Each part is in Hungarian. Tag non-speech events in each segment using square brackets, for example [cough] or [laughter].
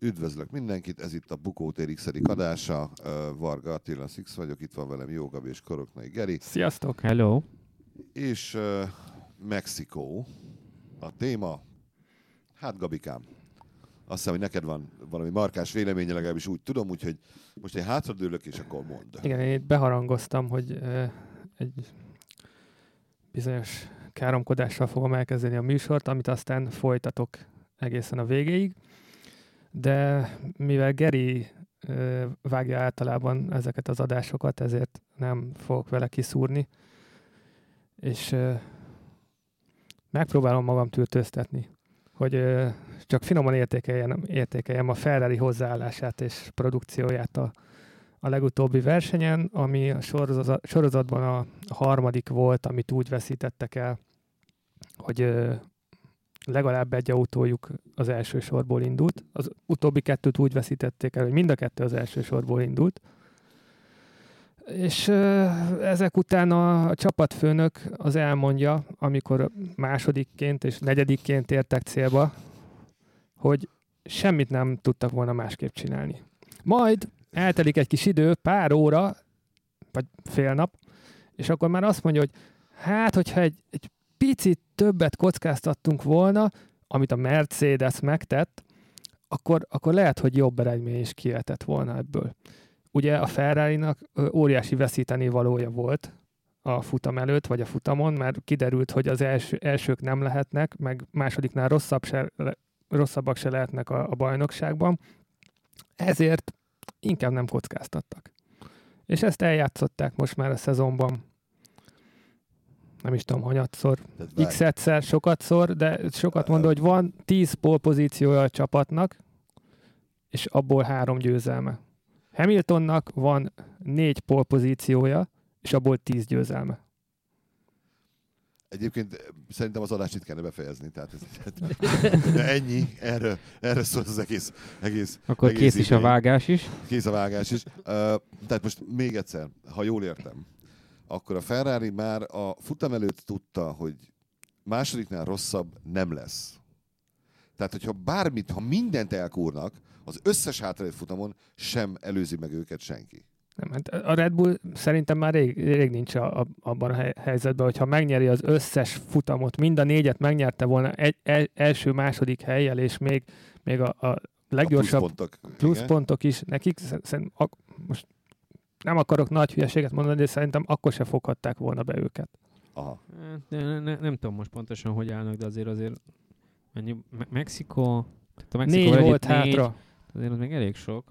Üdvözlök mindenkit, ez itt a Bukótér x adása. Varga Attila Six vagyok, itt van velem Jó Gabi és Koroknai Geri. Sziasztok! Hello! És uh, Mexikó a téma. Hát Gabikám, azt hiszem, hogy neked van valami markás véleménye, legalábbis úgy tudom, úgyhogy most én hátradőlök, és akkor mondd. Igen, én itt beharangoztam, hogy uh, egy bizonyos káromkodással fogom elkezdeni a műsort, amit aztán folytatok egészen a végéig. De mivel Geri vágja általában ezeket az adásokat, ezért nem fogok vele kiszúrni, és megpróbálom magam tűrtőztetni, hogy csak finoman értékeljem, értékeljem a Ferrari hozzáállását és produkcióját a, a legutóbbi versenyen, ami a sorozat, sorozatban a harmadik volt, amit úgy veszítettek el, hogy legalább egy autójuk az első sorból indult. Az utóbbi kettőt úgy veszítették el, hogy mind a kettő az első sorból indult. És ezek után a, csapatfőnök az elmondja, amikor másodikként és negyedikként értek célba, hogy semmit nem tudtak volna másképp csinálni. Majd eltelik egy kis idő, pár óra, vagy fél nap, és akkor már azt mondja, hogy hát, hogyha egy, egy picit többet kockáztattunk volna, amit a Mercedes megtett, akkor, akkor lehet, hogy jobb eredmény is kivetett volna ebből. Ugye a ferrari óriási veszíteni valója volt a futam előtt, vagy a futamon, mert kiderült, hogy az első, elsők nem lehetnek, meg másodiknál rosszabb se, rosszabbak se lehetnek a, a bajnokságban, ezért inkább nem kockáztattak. És ezt eljátszották most már a szezonban nem is tudom, hanyatszor, x egyszer, sokatszor, de sokat mondom, hogy van 10 pole pozíciója a csapatnak, és abból három győzelme. Hamiltonnak van négy pole pozíciója, és abból 10 győzelme. Egyébként szerintem az adást itt kellene befejezni, tehát ez, [laughs] de ennyi, erre, erre szól az egész, egész Akkor egész kész is a vágás is. Kész a vágás is. Uh, tehát most még egyszer, ha jól értem, akkor a Ferrari már a futam előtt tudta, hogy másodiknál rosszabb nem lesz. Tehát, hogyha bármit, ha mindent elkúrnak, az összes hátralévő futamon sem előzi meg őket senki. Nem, hát a Red Bull szerintem már rég, rég nincs a, a, abban a helyzetben, hogyha megnyeri az összes futamot, mind a négyet megnyerte volna egy, el, első, második helyjel, és még, még a, a leggyorsabb a pluszpontok, pluszpontok is, nekik szerintem, most nem akarok nagy hülyeséget mondani, de szerintem akkor se foghatták volna be őket. Aha. De, ne, ne, nem tudom most pontosan, hogy állnak, de azért azért mennyi, Me- Mexikó, tehát a Mexikó négy volt négy, hátra. Azért az még elég sok.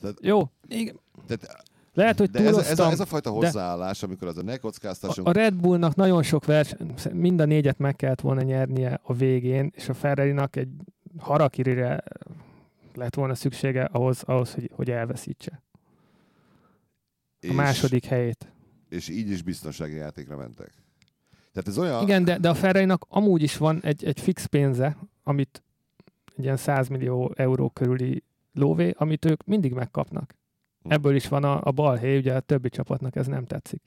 Tehát, Jó, igen. Tehát, lehet, hogy de ez, ez, a, ez a fajta hozzáállás, amikor az a ne kockáztassunk. A, a Red Bullnak nagyon sok verseny, mind a négyet meg kellett volna nyernie a végén, és a ferrari egy harakirire lett volna szüksége ahhoz, ahhoz hogy, hogy elveszítse a második helyét. És így is biztonsági játékra mentek. Tehát ez olyan... Igen, de, de a ferrari amúgy is van egy, egy fix pénze, amit egy ilyen 100 millió euró körüli lóvé, amit ők mindig megkapnak. Hm. Ebből is van a, a balhé, ugye a többi csapatnak ez nem tetszik.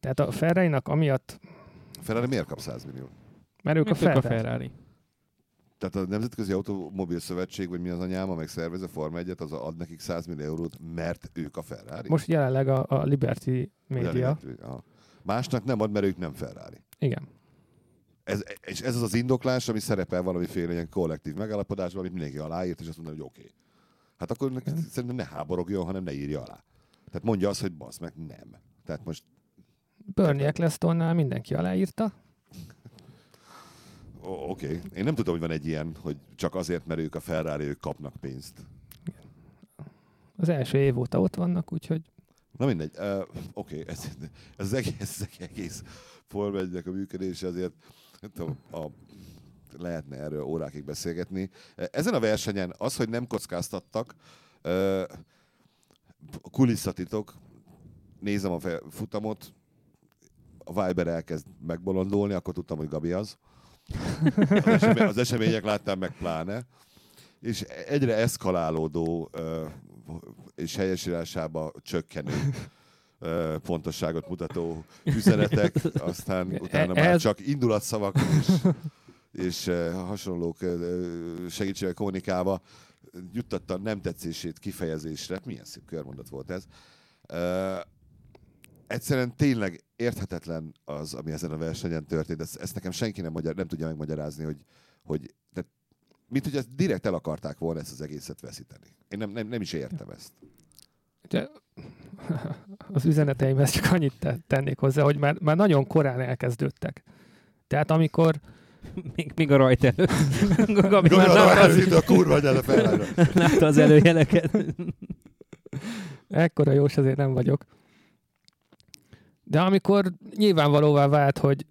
Tehát a ferrari amiatt... A Ferrari miért kap 100 millió? Mert ők a Ferrari. a Ferrari. Tehát a Nemzetközi Automobil Szövetség, vagy mi az anyáma, meg szervez a Forma 1 az ad nekik 100 millió eurót, mert ők a Ferrari. Most jelenleg a, a Liberty média. A Liberty, Másnak nem ad, mert ők nem Ferrari. Igen. Ez, és ez az az indoklás, ami szerepel valamiféle ilyen kollektív megállapodásban, amit mindenki aláírt, és azt mondja, hogy oké. Okay. Hát akkor Igen. szerintem ne háborogjon, hanem ne írja alá. Tehát mondja azt, hogy basz meg, nem. Tehát most... Bernie Ecclestonnál mindenki aláírta, Oké. Okay. Én nem tudom, hogy van egy ilyen, hogy csak azért, mert ők a Ferrari, ők kapnak pénzt. Az első év óta ott vannak, úgyhogy... Na mindegy. Uh, Oké, okay. ez, ez, az egész, ez az egész Forma a működése azért nem tudom, a, lehetne erről órákig beszélgetni. Ezen a versenyen az, hogy nem kockáztattak, uh, kulisszatitok, nézem a futamot, a Viber elkezd megbolondulni, akkor tudtam, hogy Gabi az. Az, esemény, az események láttam meg pláne. És egyre eszkalálódó és helyesírásába csökkenő pontosságot mutató üzenetek, aztán [laughs] utána már csak indulatszavak és és hasonlók segítségével kommunikálva juttatta nem tetszését kifejezésre. Milyen szép körmondat volt ez. Egyszerűen tényleg érthetetlen az, ami ezen a versenyen történt. Ezt, ezt nekem senki nem, magyar, nem tudja megmagyarázni, hogy, hogy de, mint hogy ezt direkt el akarták volna ezt az egészet veszíteni. Én nem, nem, nem is értem ezt. De [laughs] az üzeneteimhez csak annyit tennék hozzá, hogy már, már nagyon korán elkezdődtek. Tehát amikor [laughs] még, még a rajt előtt. [laughs] Gabi már látta az, a kurva látta az előjeleket. Ekkora jós azért nem vagyok. De amikor nyilvánvalóvá vált, hogy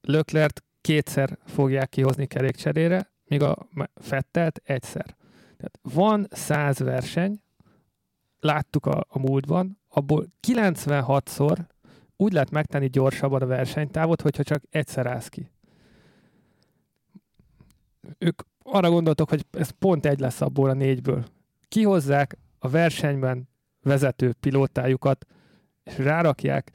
Löklert kétszer fogják kihozni kerékcserére, míg a Fettelt egyszer. Tehát van száz verseny, láttuk a, a múltban, abból 96-szor úgy lehet megtenni gyorsabban a versenytávot, hogyha csak egyszer állsz ki. Ők arra gondoltok, hogy ez pont egy lesz abból a négyből. Kihozzák a versenyben vezető pilótájukat, és rárakják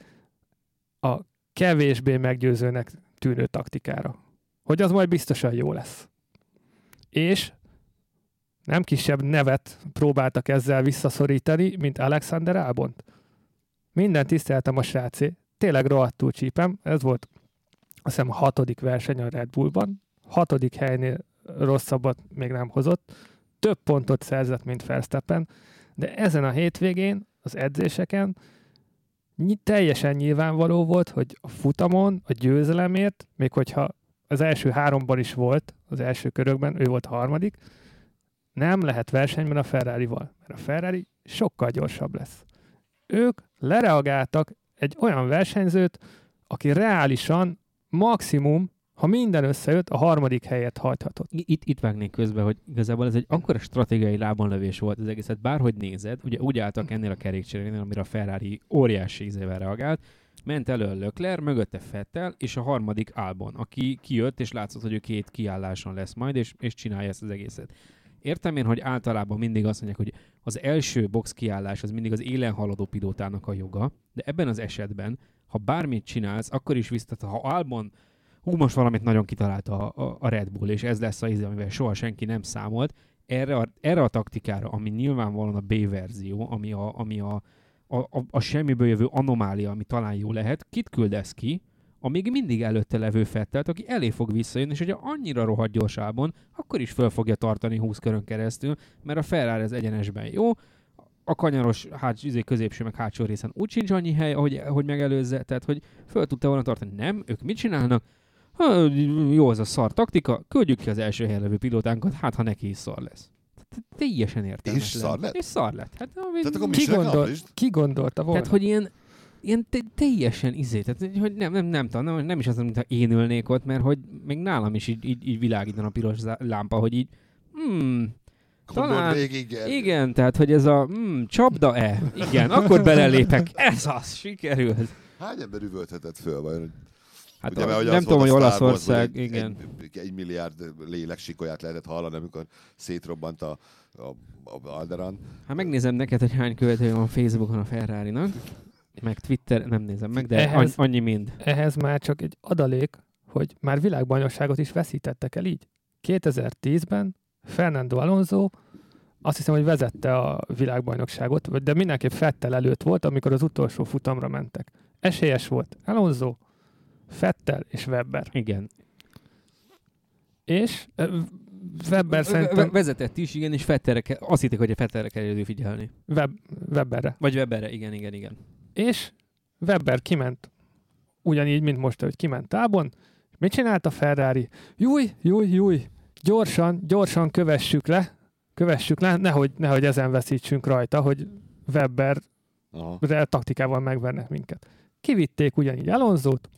a kevésbé meggyőzőnek tűnő taktikára. Hogy az majd biztosan jó lesz. És nem kisebb nevet próbáltak ezzel visszaszorítani, mint Alexander Albont. Minden tiszteltem a srácé, tényleg rohadtul csípem, ez volt azt hiszem a hatodik verseny a Red Bullban, hatodik helynél rosszabbat még nem hozott, több pontot szerzett, mint Verstappen, de ezen a hétvégén, az edzéseken teljesen nyilvánvaló volt, hogy a futamon, a győzelemért, még hogyha az első háromban is volt, az első körökben, ő volt a harmadik, nem lehet versenyben a Ferrari-val, mert a Ferrari sokkal gyorsabb lesz. Ők lereagáltak egy olyan versenyzőt, aki reálisan maximum, ha minden összejött, a harmadik helyet hajthatott. Itt, itt vágnék közben, hogy igazából ez egy akkora stratégiai lábonlövés volt az egészet, bárhogy nézed, ugye úgy álltak ennél a kerékcserénél, amire a Ferrari óriási ízével reagált, ment elő a Lökler, mögötte Fettel, és a harmadik Albon, aki kijött, és látszott, hogy ő két kiálláson lesz majd, és, és csinálja ezt az egészet. Értem én, hogy általában mindig azt mondják, hogy az első box kiállás az mindig az élen haladó pilótának a joga, de ebben az esetben, ha bármit csinálsz, akkor is visszat, ha Albon hú, most valamit nagyon kitalálta a, a, Red Bull, és ez lesz az, amivel soha senki nem számolt, erre a, erre a taktikára, ami nyilvánvalóan a B verzió, ami a, ami a, a, a, a semmiből jövő anomália, ami talán jó lehet, kit küldesz ki, a még mindig előtte levő Fettelt, aki elé fog visszajönni, és hogyha annyira rohadt gyorsában, akkor is föl fogja tartani 20 körön keresztül, mert a Ferrari az egyenesben jó, a kanyaros hát, izé, középső meg hátsó részen úgy sincs annyi hely, ahogy, hogy megelőzze, tehát hogy föl tudta volna tartani. Nem, ők mit csinálnak? Ha, jó az a szar taktika, küldjük ki az első helyen levő pilótánkat, hát ha neki is szar lesz. Teljesen értelmes. És szar lett? És szar lett. Hát, Tehát akkor ki, gondol, ki gondolta volna? Tehát, hogy ilyen, ilyen te- teljesen izé, tehát hogy nem, nem, nem, tudom, nem, nem is az, mintha én ülnék ott, mert hogy még nálam is így, így, így világítana a piros lámpa, hogy így, hmm, talán, végig, igen, tehát hogy ez a hmm, csapda-e? Igen, akkor belelépek. Ez az, sikerült. Hány ember üvölthetett föl, vajon? Hát Ugye, a, nem tudom, hogy Olaszország, igen. Egy, egy, milliárd lélek sikolyát lehetett hallani, amikor szétrobbant a, a, a Alderan. Hát megnézem neked, hogy hány követője van Facebookon a Ferrari-nak meg Twitter, nem nézem meg, de ehhez, annyi mind. Ehhez már csak egy adalék, hogy már világbajnokságot is veszítettek el így. 2010-ben Fernando Alonso azt hiszem, hogy vezette a világbajnokságot, de mindenképp Fettel előtt volt, amikor az utolsó futamra mentek. Esélyes volt Alonso, Fettel és Webber. Igen. És Webber szerintem... Vezetett is, igen, és Fettelre kell, azt hitték, hogy a Fettelre kell figyelni. Web, Webberre. Vagy Webberre, igen, igen, igen és Webber kiment ugyanígy, mint most, hogy kiment tábon. Mit csinált a Ferrari? Júj, júj, júj, gyorsan, gyorsan kövessük le, kövessük le, nehogy, nehogy ezen veszítsünk rajta, hogy Webber taktikával megvernek minket. Kivitték ugyanígy Alonzót,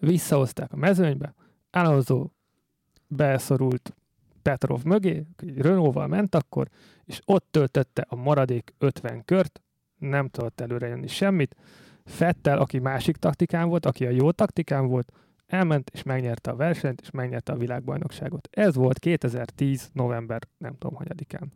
visszahozták a mezőnybe, Alonso beszorult Petrov mögé, Renault-val ment akkor, és ott töltötte a maradék 50 kört, nem tudott előre jönni semmit. Fettel, aki másik taktikán volt, aki a jó taktikán volt, elment és megnyerte a versenyt, és megnyerte a világbajnokságot. Ez volt 2010. november, nem tudom, hanyadikán.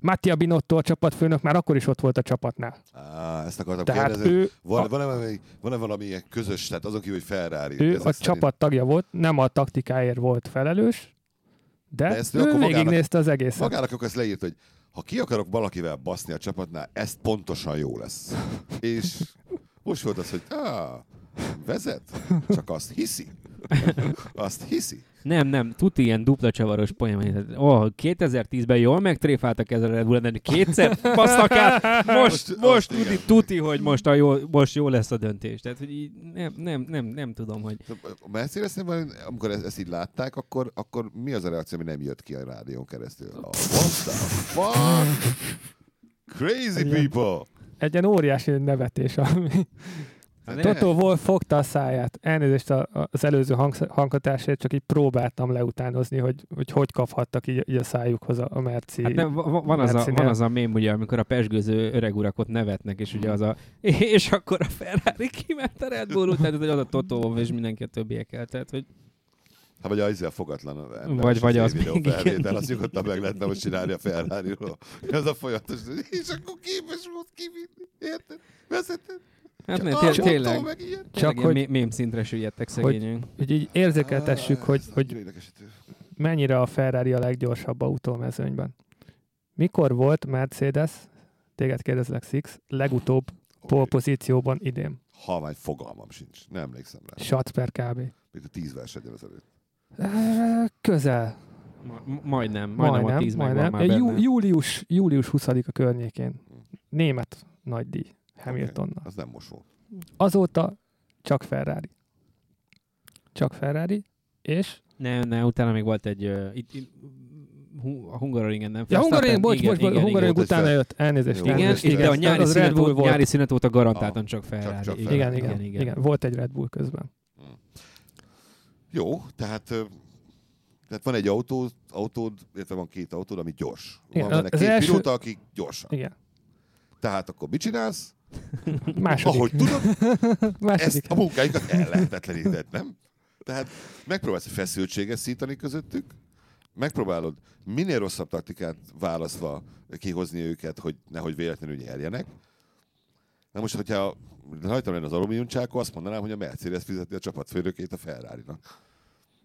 Mattia Binotto a csapatfőnök már akkor is ott volt a csapatnál. Á, ezt akartam Tehát kérdezni. ő, Van, a, van-e, valami, van-e valami ilyen közös, tehát azon kívül, hogy Ferrari? ő a szerint- csapat tagja volt, nem a taktikáért volt felelős, de, De ezt ő ő magának- végignézte az egészet. Magának akkor ezt leírt, hogy ha ki akarok valakivel baszni a csapatnál, ez pontosan jó lesz. És most volt az, hogy á, vezet, csak azt hiszi. Azt hiszi. Nem, nem, tuti ilyen dupla csavaros poén. Ó, 2010-ben jól megtréfáltak ezzel a Red Bull, de kétszer [laughs] basztak át, most, Most- most, tuti, igen. tuti, hogy most, a jó, most jó lesz a döntés. Tehát, hogy így nem, nem, nem, nem tudom, hogy A Mercedesnél, van, amikor ezt, ezt így látták, akkor, akkor mi az a reakció, ami nem jött ki a rádión keresztül? A, what the fuck? Crazy people! Egy ilyen óriási nevetés, ami... Ne. Toto Wolff fogta a száját. Elnézést az előző hang, hanghatásért, csak így próbáltam leutánozni, hogy hogy, hogy kaphattak így, így a szájukhoz a, a Merci. Hát nem, va- va- van, az a, van az a mém, ugye, amikor a pesgőző öreg urak ott nevetnek, és ugye az a... [laughs] És akkor a Ferrari kiment a Red Bull után, hogy az a Totó és mindenki a többiekkel. Tehát, hogy Hát vagy az a fogatlan ember, Vagy- vagy az videó felvétel, azt nyugodtan meg lehetne most csinálni a ferrari Ez a folyamatos, [laughs] és akkor képes volt kivinni, érted? Vezeted? Hát ne, Ah, té- tényleg, meg ilyen. Csak tényleg hogy- mém szintre süllyedtek szegények. hogy így érzékeltessük, hogy, hogy idegesítő. mennyire a Ferrari a leggyorsabb autó a mezőnyben. Mikor volt Mercedes, téged kérdezlek Six, legutóbb pole pozícióban idén? Halvány fogalmam sincs, nem emlékszem rá. Shots per kb. Mint a tíz versenyen ezelőtt. Közel. Ma- majdnem, majdnem, a Majdnem, 10 megvan majdnem. már Jú, július, július 20-a környékén. Német nagy díj Hamiltonnal. Az nem most volt. Azóta csak Ferrari. Csak Ferrari, és... Nem, nem, utána még volt egy... Uh, itt, itt, a Hungaroringen nem. Ja, Hungaroring, bocs, igen, bocs, bocs, igen, Hungaroring utána jött. Elnézést. Jó, Igen, elnézést, igen, de a Ez- nyári, az szünet, volt, nyári szünet óta garantáltan csak Ferrari. csak igen, Igen, igen, igen, igen. Volt egy Red Bull közben. Jó, tehát, tehát van egy autó, autód, illetve van két autód, ami gyors. Igen, van benne az két első- pilóta, akik gyorsan. Igen. Tehát akkor mit csinálsz? [laughs] Második. Ahogy tudod, [laughs] Második. ezt a munkáikat ellehetetleníted, nem? Tehát megpróbálsz egy feszültséget szítani közöttük, megpróbálod minél rosszabb taktikát választva kihozni őket, hogy nehogy véletlenül nyerjenek. Na most, hogyha rajtam lenne az alumíniumcsákó, azt mondanám, hogy a Mercedes fizeti a csapatfőnökét a Ferrari-nak.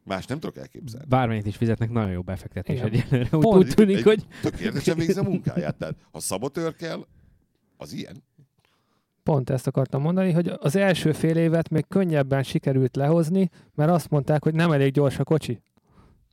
Más nem tudok elképzelni. Bármennyit is fizetnek, nagyon jó befektetés Igen. egyelőre. Úgy, Pont. úgy tűnik, Egy- hogy Tökéletesen végzi a munkáját. Tehát, ha szabotőr kell, az ilyen. Pont ezt akartam mondani, hogy az első fél évet még könnyebben sikerült lehozni, mert azt mondták, hogy nem elég gyors a kocsi.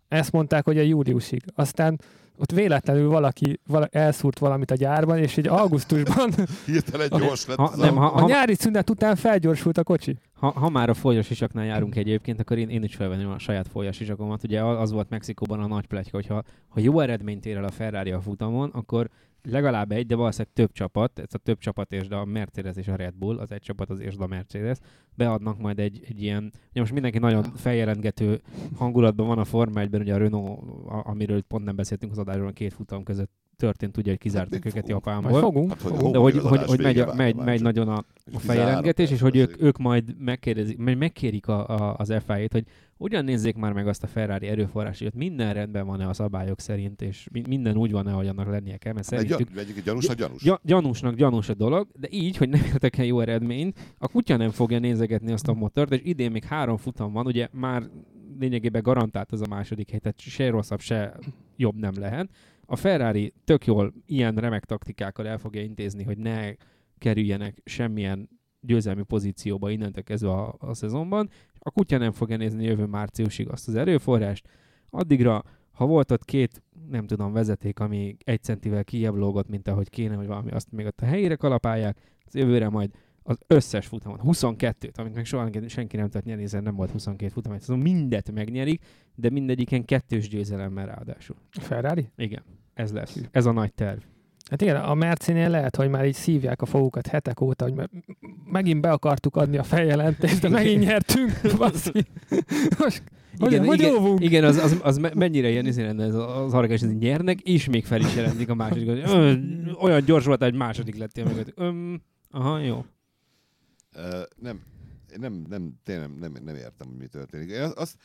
Ezt mondták, hogy a júliusig. Aztán ott véletlenül valaki vala, elszúrt valamit a gyárban, és így augusztusban [laughs] Hirtelen gyors lett ha, az nem, ha, autó. a ha, nyári szünet után felgyorsult a kocsi. ha, ha, már a folyosisaknál járunk egyébként, akkor én, én is felvenném a saját folyosisakomat. Ugye az volt Mexikóban a nagy pletyka, hogy ha, ha jó eredményt ér el a Ferrari a futamon, akkor legalább egy, de valószínűleg több csapat, ez a több csapat és a Mercedes és a Red Bull, az egy csapat az és a Mercedes, beadnak majd egy, egy ilyen, ugye most mindenki nagyon feljelentgető hangulatban van a Forma 1-ben, ugye a Renault, a- amiről pont nem beszéltünk az adásban, a két futam között történt, ugye, hogy kizártak Hát őket fogunk. Majd Japánból. fogunk. Hát, hogy fogunk. De hogy, hogy, hogy megy, a, megy, megy nagyon a, a kizárom, feljelentgetés, és hogy ők, ők majd megkérdezik, megkérik a, a, az FIA-t, hogy ugyan nézzék már meg azt a Ferrari erőforrásot, minden rendben van-e a szabályok szerint, és mi- minden úgy van-e, hogy annak lennie kell, mert Egy szerintük gyan, egyik egy gyanúsnak gyanús. Gya- gyanúsnak gyanús a dolog, de így, hogy nem értek el jó eredményt, a kutya nem fogja nézegetni azt a motort, és idén még három futam van, ugye már lényegében garantált az a második hely, tehát se rosszabb, se jobb nem lehet. A Ferrari tök jól ilyen remek taktikákkal el fogja intézni, hogy ne kerüljenek semmilyen győzelmi pozícióba innentől kezdve a, a szezonban. A kutya nem fogja nézni jövő márciusig azt az erőforrást. Addigra, ha volt ott két, nem tudom, vezeték, ami egy centivel kijebb lógott, mint ahogy kéne, hogy valami azt még ott a helyére kalapálják, az jövőre majd az összes futamon, 22-t, amit meg soha senki nem tudott nyerni, hiszen nem volt 22 futam, szóval mindet megnyerik, de mindegyiken kettős győzelemmel ráadásul. Ferrari? Igen, ez lesz. Ez a nagy terv. Hát igen, a Mercinél lehet, hogy már így szívják a fogukat hetek óta, hogy me- megint be akartuk adni a feljelentést, de megint nyertünk. [laughs] Baszi. Most, hogy, Igen, hogy igen, óvunk? igen az, az, az, me- mennyire ilyen izé lenne ez az arrogáns, hogy nyernek, és még fel is jelentik a második. hogy, "Ö, Olyan gyors volt, hogy második lettél meg. Öm, aha, jó. Nem, nem, nem, tényleg nem, nem, nem értem, hogy mi történik. Én azt,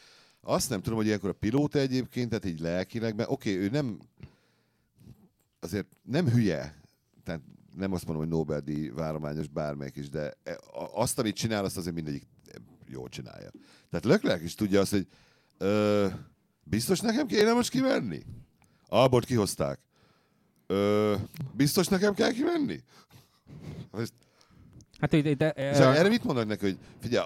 azt nem tudom, hogy ilyenkor a pilóta egyébként, tehát így lelkileg, mert oké, ő nem azért nem hülye, tehát nem azt mondom, hogy Nobel-díj várományos bármelyik is, de e- azt, amit csinál, azt azért mindegyik jól csinálja. Tehát Leclerc is tudja azt, hogy ö, biztos nekem kéne most kimenni? Albot kihozták. Ö, biztos nekem kell kimenni? Most Hát itt, itt, és erre mit mondod neki, hogy figyelj,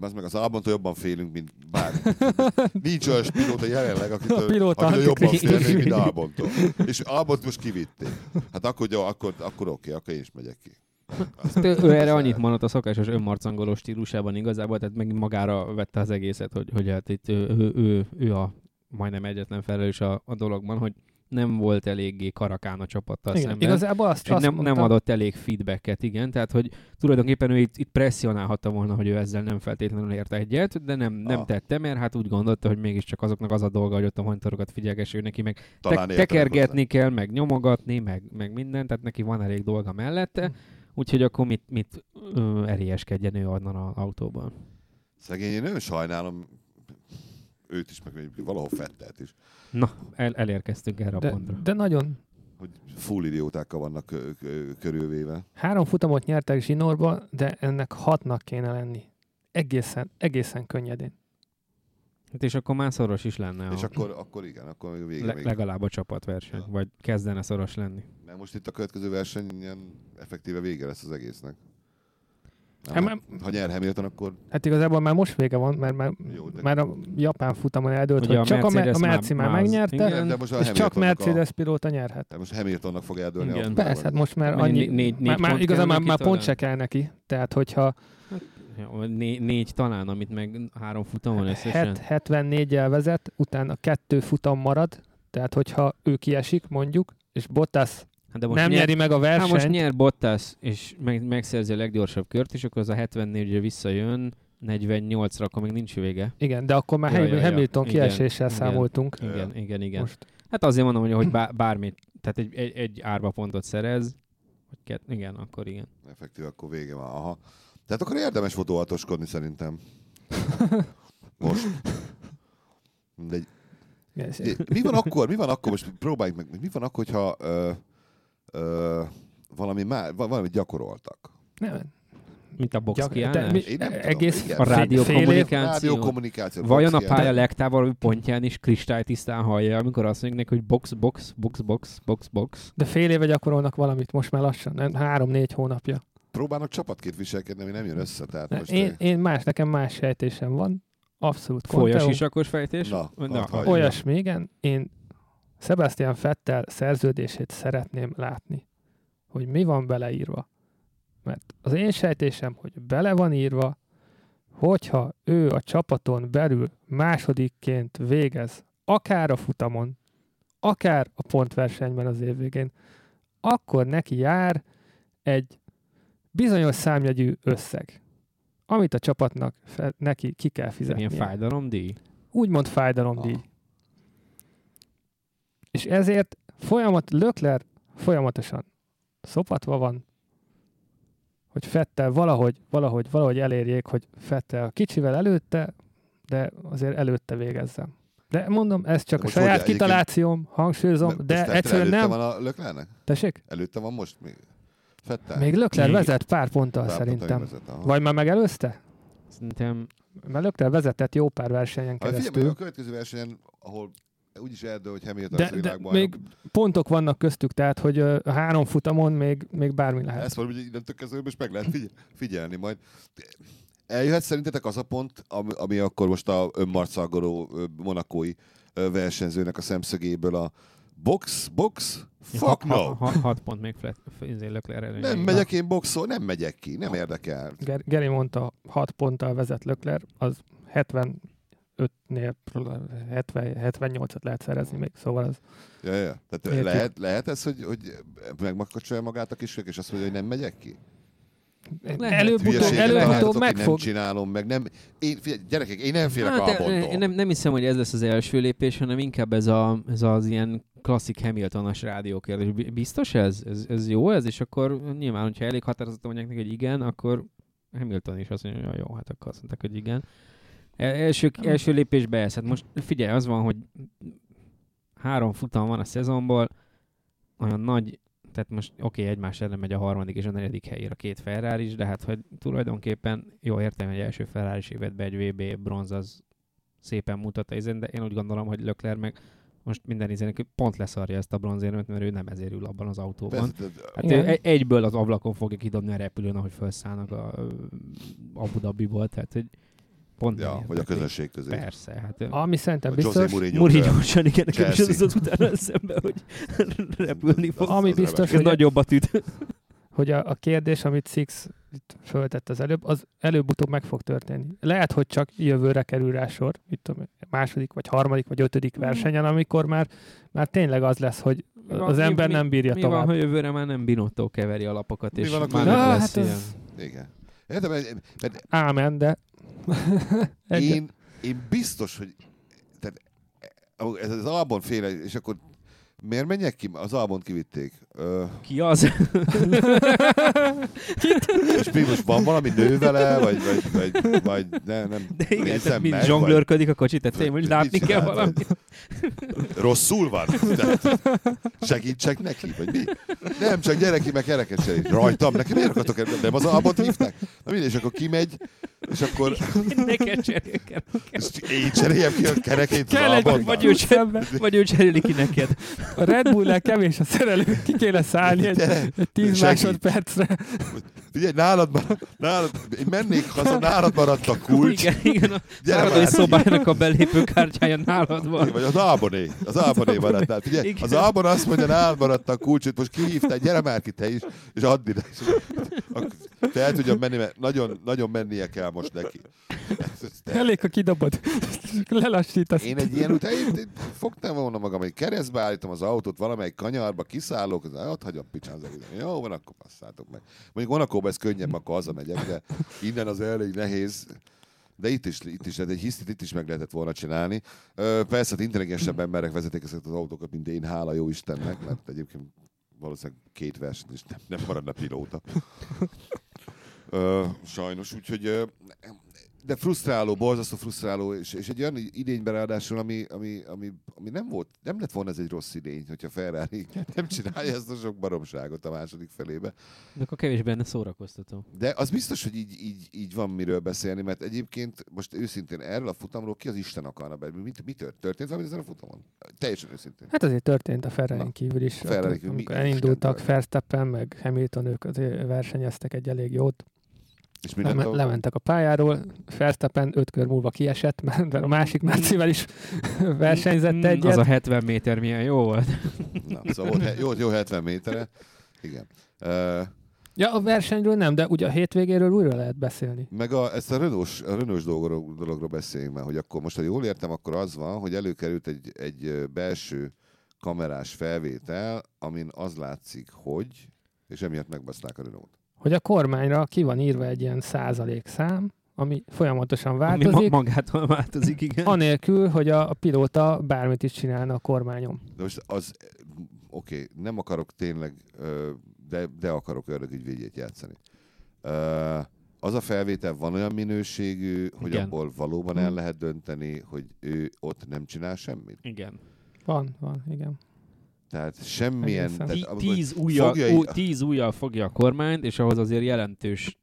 az meg az Albontól jobban félünk, mint bármi. [laughs] Nincs olyan pilóta jelenleg, akitől, A pilóta akitől jobban félnék, mint Albontól. És Albont most kivitték. Hát akkor, jó, akkor, akkor oké, akkor én is megyek ki. Azt- ő, ő erre annyit mondott a szokásos önmarcangoló stílusában igazából, tehát meg magára vette az egészet, hogy, hogy hát itt ő, ő, ő, ő a majdnem egyetlen felelős a, a dologban, hogy nem volt eléggé karakán a csapattal Igen, szemben. igazából azt, azt nem, nem adott elég feedbacket, igen, tehát hogy tulajdonképpen ő itt, itt presszionálhatta volna, hogy ő ezzel nem feltétlenül ért egyet, de nem, nem Ah. tette, mert hát úgy gondolta, hogy mégiscsak azoknak az a dolga, hogy ott a monitorokat figyelgesse, ő neki meg Talán te- tekergetni kell, meg nyomogatni, meg, meg minden, tehát neki van elég dolga mellette, úgyhogy akkor mit, mit ö, erélyeskedjen ő onnan az autóban. Szegény, én nagyon sajnálom őt is, meg valahol Fettelt is, Na, el, elérkeztünk erre a de, pontra. de nagyon. hogy full idiótákkal vannak kö- kö- körülvéve. Három futamot nyertek zsinórba, de ennek hatnak kéne lenni. Egészen, egészen könnyedén. Hát és akkor már szoros is lenne. És a, akkor, akkor igen, akkor még a vége le, legalább a csapatverseny, Ja. vagy kezdene szoros lenni. Mert most itt a következő verseny ilyen effektíve vége lesz az egésznek. Hát, Nem, már- ha nyer Hamilton, akkor Hát igazából már most vége van, mert már, Jó, de- már a japán futamon eldőlt, Ugye hogy a csak a, me- a Mercedes Merci már, már- megnyerte, igen. de most a és csak Mercedes pilóta nyerhet. A, most Hamiltonnak fog eldőlni Igen. a Persze, hát most már annyi, négy- négy már, már pont igazán kell már, már pont se kell neki. Tehát, hogyha Ja, Né, négy talán, amit meg három futamon összesen. het, 74-jel vezet, utána kettő futam marad, tehát hogyha ő kiesik mondjuk, és Bottas Hát de nem nyer, nyeri meg a Hát most versenyt, nyer Bottas, és meg, megszerzi a leggyorsabb kört, és akkor az a 74 ugye visszajön, 48-ra, akkor még nincs vége. igen, de akkor már Ja, Ham- ja, ja. Hamilton Igen, kieséssel igen. számoltunk. Igen, igen, igen. Most. Hát azért mondom, hogy, hogy bá- bármit, tehát egy, egy, egy árva pontot szerez, vagy kett, igen, akkor igen. Effektív, akkor vége van. Aha. Tehát akkor érdemes volt óvatoskodni szerintem. [laughs] Most. De Igen, mi van akkor, mi van akkor, most próbáljuk meg, mi van akkor, hogyha ö, ö, valami, má, va- valamit gyakoroltak? Nem, Mint a box Gyak- kiállás. tudom, egész igen. A rádiókommunikáció. Rádiókommunikáció. Vajon a pálya ilyen. legtávolabb pontján is kristálytisztán hallja, amikor azt mondjuk neki, hogy box, box, box, box, box, box. De fél éve gyakorolnak valamit most már lassan, nem, három-négy hónapja. Próbálnak csapatként viselkedni, ami nem jön össze. Tehát most Én, én más, nekem más sejtésem van. Abszolút Folyas Conteo. isakos fejtés? Na, Na. Olyasmi, igen. Én Sebastian Fettel szerződését szeretném látni, hogy mi van beleírva. Mert az én sejtésem, hogy bele van írva, hogyha ő a csapaton belül másodikként végez, akár a futamon, akár a pontversenyben az év végén, akkor neki jár egy bizonyos számjegyű összeg, amit a csapatnak fe, neki ki kell Ilyen fizetnie fájdalomdíj? úgymond fájdalomdíj. Ah. És ezért folyamat, Lökler folyamatosan szopatva van, hogy Fettel valahogy, valahogy, valahogy elérjék, hogy Fettel kicsivel előtte, de azért előtte végezzem. De mondom, ez csak De a saját hogy kitalációm, hangsúlyozom, de Vettel egyszerűen előtte nem. van a Löklernek? Tessék? Előtte van most még? Fettel? Még Lökler Még- vezet pár ponttal Pár szerintem. vezet, aha. Vagy már megelőzte? Szerintem Mert Lökler vezetett jó pár versenyen Hát figyelj, keresztül. a következő versenyen, ahol úgyis eldől, hogy Hamilton De, de még pontok vannak köztük, tehát hogy a három futamon még, még bármi lehet. Ezt hogy innentől kezdve most meg lehet figyel- figyelni majd. Eljöhet szerintetek az a pont, ami, ami akkor most a önmarcagoló monakói versenyzőnek a szemszögéből a box, box, fuck no. ha, ha, hat pont még flet, izé előnyében. Nem megyek én boxol, nem megyek ki, nem érdekel. Ger- Geri mondta, 6 ponttal vezet Lökler, az 75-nél 70, 78-at lehet szerezni még, szóval az Ja, ja. Tehát lehet, lehet ez, hogy, hogy megmakacsolja magát a kisök, és azt mondja, hogy nem megyek ki? Előbb-utóbb, találtatok, meg én nem fog. csinálom, meg nem... Én, figyelj, gyerekek, én nem félek Hát, én nem, nem hiszem, hogy ez lesz az első lépés, hanem inkább ez, a, ez az ilyen klasszik Hamiltonos rádiókérdés. Bi- Biztos ez? ez? Ez jó ez? És akkor nyilván, hogyha elég határozottan mondják neki, hogy igen, akkor Hamilton is azt mondja, hogy jó, hát akkor azt mondták, hogy igen. El- Első, első lépésbe ez. Hát most figyelj, az van, hogy három futam van a szezonból, olyan nagy, tehát most oké, okay, egymás ellen megy a harmadik és a negyedik helyére a két Ferrari is, de hát hogy tulajdonképpen jó értem, hogy első Ferrari is évet be egy VB bronz az szépen mutatta ezen, de én úgy gondolom, hogy Lökler meg most minden izének pont leszarja ezt a bronzérmet, mert ő nem ezért ül abban az autóban. Persze, Hát Igen. ő egy- egyből az ablakon fogja kidobni a repülőn, ahogy felszállnak a ö, Abu Dhabiból, tehát hogy pont Ja, vagy a tehát, közönség közé. Persze, hát Ami szerintem A biztos, Mourinho-san igen, nekem is az az utána eszembe, hogy [laughs] repülni fog. ami az biztos, Ez hogy, nagyobbat üt. [laughs] hogy a, a kérdés, amit Six itt föltett az előbb, az előbb-utóbb meg fog történni. Lehet, hogy csak jövőre kerül rá sor, mit tudom, második, vagy harmadik, vagy ötödik versenyen, amikor már, már tényleg az lesz, hogy Mi van- az mi- ember mi- nem bírja Mi tovább. van, ha jövőre már nem Binotto keveri a lapokat, Mi és van, akkor- már nem lesz hát ilyen. ez- Igen. Értem, mert- Ámen, de... Én, én biztos, hogy tehát, ez az Albon féle, és akkor miért menjek ki? Az Albont kivitték. Ö, Ki az? és mi most van valami nő vele, vagy, vagy, vagy, vagy ne, nem De igen, tehát mind meg, zsonglőrködik a kocsit, tehát tényleg, hogy látni kell valamit. rosszul van? Tehát segítsek neki, vagy mi? Nem, csak gyere ki, meg kereket. Rajtam, nekem miért akartok? Nem az Albont hívták? Na mindegy, és akkor kimegy, és akkor [laughs] Neked cserélj és én cseréljem ki a kerekét Kell egy vagy ő, cser, szembe. [laughs] vagy ő cseréli ki neked. A Red Bull-nál kevés a szerelő, ki kéne szállni egy, egy 10 segíts. másodpercre. Figyelj, nálad, mar- nálad, én mennék haza, nálad maradt a kulcs. Igen, igen, a Gyere szobájának a belépőkártyája nálad van. Vagy az Alboné. Az Alboné maradt. nálad. Figyelj, Igen. az Albon azt mondja, nálad maradt a kulcs, hogy most kihívtál, gyere már ki te is, és add ide. Te el tudjam menni, mert nagyon, nagyon mennie kell most neki. Elég, ha kidobod. [laughs] Lelassítasz. Én egy ilyen után fogtam volna magam, hogy keresztbe állítom az autót valamelyik kanyarba, kiszállok, az ott hagyom picsán az egészet. Jó, van, akkor passzátok meg. Mondjuk Monakóban ez könnyebb, akkor hazamegyek, de innen az elég nehéz. De itt is, itt is, egy hisztit itt is meg lehetett volna csinálni. Ö, persze, hát intelligensebb emberek vezetik ezeket az autókat, mint én, hála jó Istennek, mert egyébként valószínűleg két versenyt is nem, nem maradna pilóta. Sajnos, úgyhogy de frusztráló, borzasztó frusztráló, és, és egy olyan idényben ráadásul, ami, ami, ami, ami, nem volt, nem lett volna ez egy rossz idény, hogyha Ferrari [laughs] nem csinálja ezt a sok baromságot a második felébe. De akkor kevésbé benne szórakoztató. De az biztos, hogy így, így, így van miről beszélni, mert egyébként most őszintén erről a futamról ki az Isten akarna be? Mi, mi tört, történt valami ezen a futamon? Teljesen őszintén. Hát azért történt a Ferrari kívül is. a Ferrari kívül amikor mi- elindultak Verstappen, meg Hamilton, ők azért versenyeztek egy elég jót. És Leme- a... lementek a pályáról, Verstappen öt kör múlva kiesett, [laughs] mert a másik Mercivel is [laughs] versenyzett Mm, egyet. Az a 70 méter milyen jó volt. [laughs] Na, szóval volt jó, jó 70 méterre. Igen. Uh, Ja, a versenyről nem, de ugye a hétvégéről újra lehet beszélni. Meg a, ezt a Renault-s, a Renault-s dologról, dologról beszéljünk már, hogy akkor most, ha jól értem, akkor az van, hogy előkerült egy, egy belső kamerás felvétel, amin az látszik, hogy, és emiatt megbaszták a Renault. Hogy a kormányra ki van írva egy ilyen százalékszám, ami folyamatosan Ami ma- változik, magától változik, igen. anélkül, hogy a, a pilóta bármit is csinálna a kormányon. De most az, oké, okay, nem akarok tényleg, de, de akarok ördögügyvédjét játszani. Az a felvétel van olyan minőségű, hogy Igen. abból valóban el lehet dönteni, hogy ő ott nem csinál semmit? Igen. Van, van, igen. Tehát semmilyen... Tehát, amikor- tíz, ujjal, fogjai- ú, tíz ujjal fogja a kormányt, és ahhoz azért jelentősen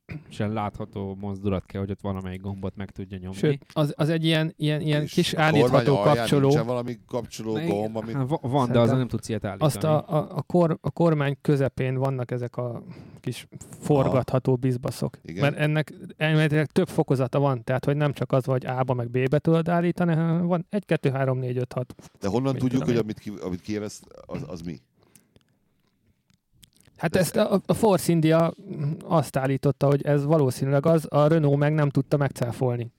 látható mozdulat kell, hogy ott valamelyik gombot meg tudja nyomni. Sőt, az, az egy ilyen, ilyen, ilyen és kis állítható kapcsoló. Nincsen valami kapcsoló gomb, amit... Hát va- van, de azon nem tudsz ilyet állítani. Azt a, a, a, kor, a kormány közepén vannak ezek a kis forgatható bizbaszok. Igen. Mert ennek elméletileg több fokozata van, tehát hogy nem csak az, hogy A-ba meg B-be tudod állítani, hanem van 1, 2, 3, 4, 5, 6. De honnan tudjuk, hogy én. amit, ki, amit kijelez, az, az mi? Hát ezt a, a Force India azt állította, hogy ez valószínűleg az, a Renault meg nem tudta megcáfolni.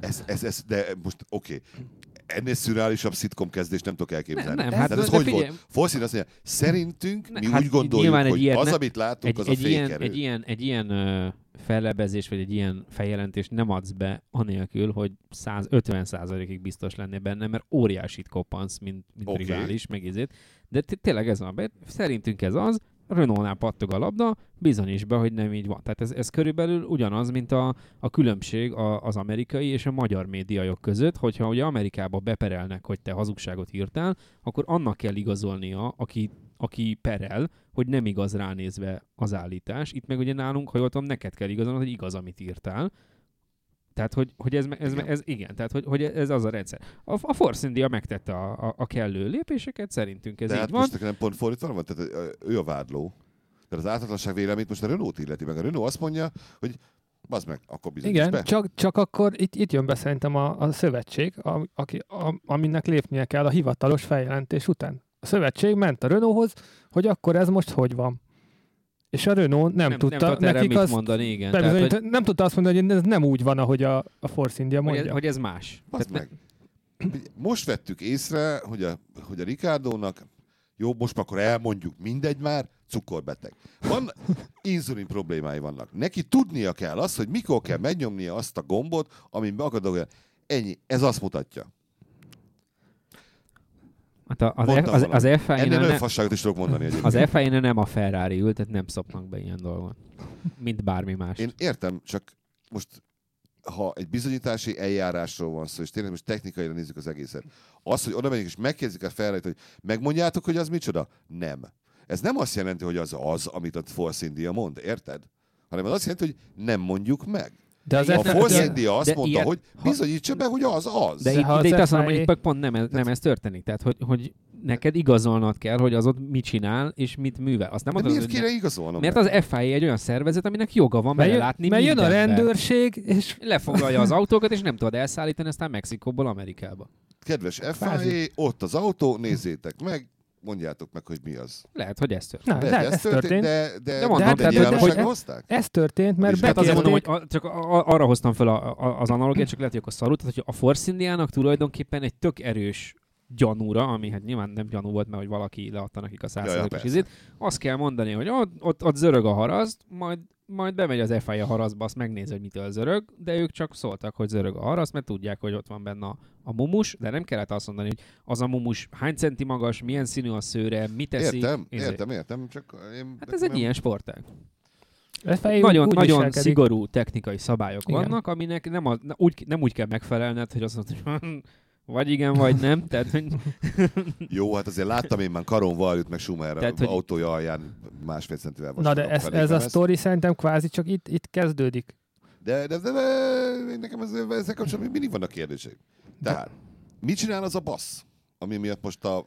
Ez, ez, ez, de most oké. Okay. Ennél szürreálisabb szitcom kezdést nem tudok elképzelni. Nem, nem, hát ez hogy figyelj- volt? Forszín azt mondja, szerintünk Ne, mi hát úgy gondoljuk, hogy ilyet az, amit látunk, egy, az a egy, ilyen, fékerő. egy ilyen, egy ilyen ö, fellebezés, vagy egy ilyen feljelentést nem adsz be anélkül, hogy 150%-ig biztos lennél benne, mert óriásit koppansz, mint, mint okay. rivális, meg ezért. De tényleg ez van. be- Szerintünk ez az, Renault-nál pattog a labda, bizonyíts be, hogy nem így van. Tehát ez, ez körülbelül ugyanaz, mint a, a különbség a, az amerikai és a magyar médiajog között, hogyha ugye Amerikába beperelnek, hogy te hazugságot írtál, akkor annak kell igazolnia, aki, aki perel, hogy nem igaz ránézve az állítás. Itt meg ugye nálunk, ha jól tudom, neked kell igazolnod, hogy igaz, amit írtál. Tehát, hogy, hogy ez, ez, Igen. ez, igen, tehát, hogy, hogy ez az a rendszer. A, a Force India megtette a, a, a kellő lépéseket, szerintünk ez De így hát van. most nekem nem pont fordítva van, tehát ő a vádló. Tehát az ártatlanság véleményt most a Renault illeti meg. A Renault azt mondja, hogy bazd meg, akkor bizonyíts Igen, be. csak, csak akkor itt, itt jön be szerintem a, a szövetség, a, aki, a, aminek lépnie kell a hivatalos feljelentés után. A szövetség ment a Renaulthoz, hogy akkor ez most hogy van. És a Renault nem, nem, tudta nem nekik mit azt mondani, igen. Tehát, hogy, nem tudta azt mondani, hogy ez nem úgy van, ahogy a, a Force India hogy, mondja. ez, hogy ez más. Tehát meg. Most vettük észre, hogy a, hogy a Ricardónak jó, most akkor elmondjuk, mindegy már, cukorbeteg. Van, inzulin problémái vannak. Neki tudnia kell azt, hogy mikor kell megnyomnia azt a gombot, be akar Ennyi, ez azt mutatja. Hát a- az, Mondtam F, az, az Ennél F1-en nagyon ne, fasságot is tudok mondani egyébként. az f nem a Ferrari ül, tehát nem szopnak be ilyen dolgot. Mint bármi más. Én értem, csak most ha egy bizonyítási eljárásról van szó, és tényleg most technikaira nézzük az egészet, az, hogy oda megyünk és megkérdezik a ferrari hogy megmondjátok, hogy az micsoda? Nem. Ez nem azt jelenti, hogy az az, amit a Force India mond, érted? Hanem az azt jelenti, hogy nem mondjuk meg. De az A India azt de mondta, ilyen- hogy bizonyítsa be, hogy az az. De, De itt, ha de itt az azt mondom, hogy itt pont nem, ez- nem ez történik. Tehát, hogy, hogy neked igazolnod kell, hogy az ott mit csinál, és mit művel. Azt nem De miért kéne ne- igazolnom Mert az FIA egy olyan szervezet, aminek joga van belelátni mert jön a rendőrség, és Lefoglalja az [laughs] autókat, és nem tudod elszállítani, aztán Mexikóból Amerikába. Kedves FIA, ott az autó, nézzétek meg, mondjátok meg, hogy mi az. Lehet, hogy ez történt. Na, Lehet, de ez történt. de, de, De mondom, de, tehát, de hogy- nyilvánosságra hogy- hozták? Ez történt, mert És Hát azért mondom, hogy a, csak a, a, arra hoztam fel a, a, az analógiát, csak lehet, hogy akkor szarult, tehát, hogy a Force Indiának tulajdonképpen egy tök erős gyanúra, ami hát nyilván nem gyanú volt, mert hogy valaki leadta nekik a százszerzékos izét, azt kell mondani, hogy ott, ott, ott zörög a haraszt, majd, majd bemegy az FIA haraszba, azt megnézi, hogy mitől zörög, de ők csak szóltak, hogy zörög a haraszt, mert tudják, hogy ott van benne a, a mumus, de nem kellett azt mondani, hogy az a mumus hány centi magas, milyen színű a szőre, mit teszik. Értem, izé. értem, értem, csak én... Hát ez egy ilyen sportág. nagyon, nagyon viselkedik. szigorú technikai szabályok Igen. vannak, aminek nem, a, úgy, nem úgy kell megfelelned, hogy azt mondod, hogy [laughs] vagy igen, vagy nem. Tehát, hogy [laughs] Jó, hát azért láttam én már Karon Valjut, meg Schumer Tehát, hogy- autója alján másfél centivel Na de ez, ez a sztori szerintem kvázi csak itt, itt kezdődik. De, de, de, de nekem ez, ezzel kapcsolatban mindig vannak kérdések. Tehát, mit csinál az a bassz, ami miatt most a,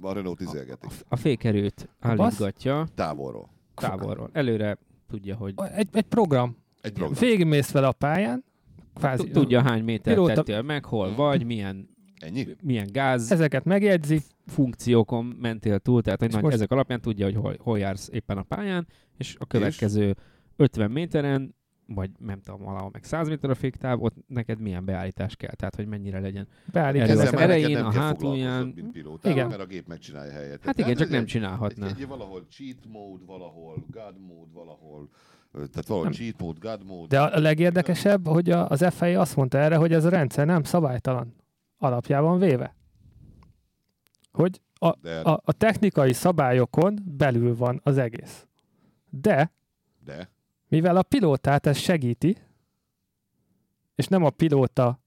a Renault izélgetik? a fékerőt A bassz? állítgatja Távolról. távolról. Előre tudja, hogy Egy, egy program. Egy program. Végigmész vele a pályán, kvázi. tudja hány méter Pilóta- tettél meg, hol vagy, milyen, Ennyi? milyen gáz Ezeket megjegyzi, funkciókon mentél túl, tehát hogy És nagy, most- ezek alapján tudja, hogy hol, hol jársz éppen a pályán, és a következő 50 méteren, vagy nem tudom, valahol meg 100 méter a féktáv, ott neked milyen beállítás kell, tehát hogy mennyire legyen. beállítja Ezzel neked nem a hátulján. mint pilótával, Igen. mert a gép megcsinálja helyet. Hát igen, csak nem csinálhatná. Egy, egy, valahol cheat mode, valahol god mode, valahol tehát valahol Nem. cheat mode, god mode. De a legérdekesebb, hogy az FIA azt mondta erre, hogy ez a rendszer nem szabálytalan alapjában véve. Hogy a, a, a technikai szabályokon belül van az egész. De de, mivel a pilótát ez segíti, és nem a pilóta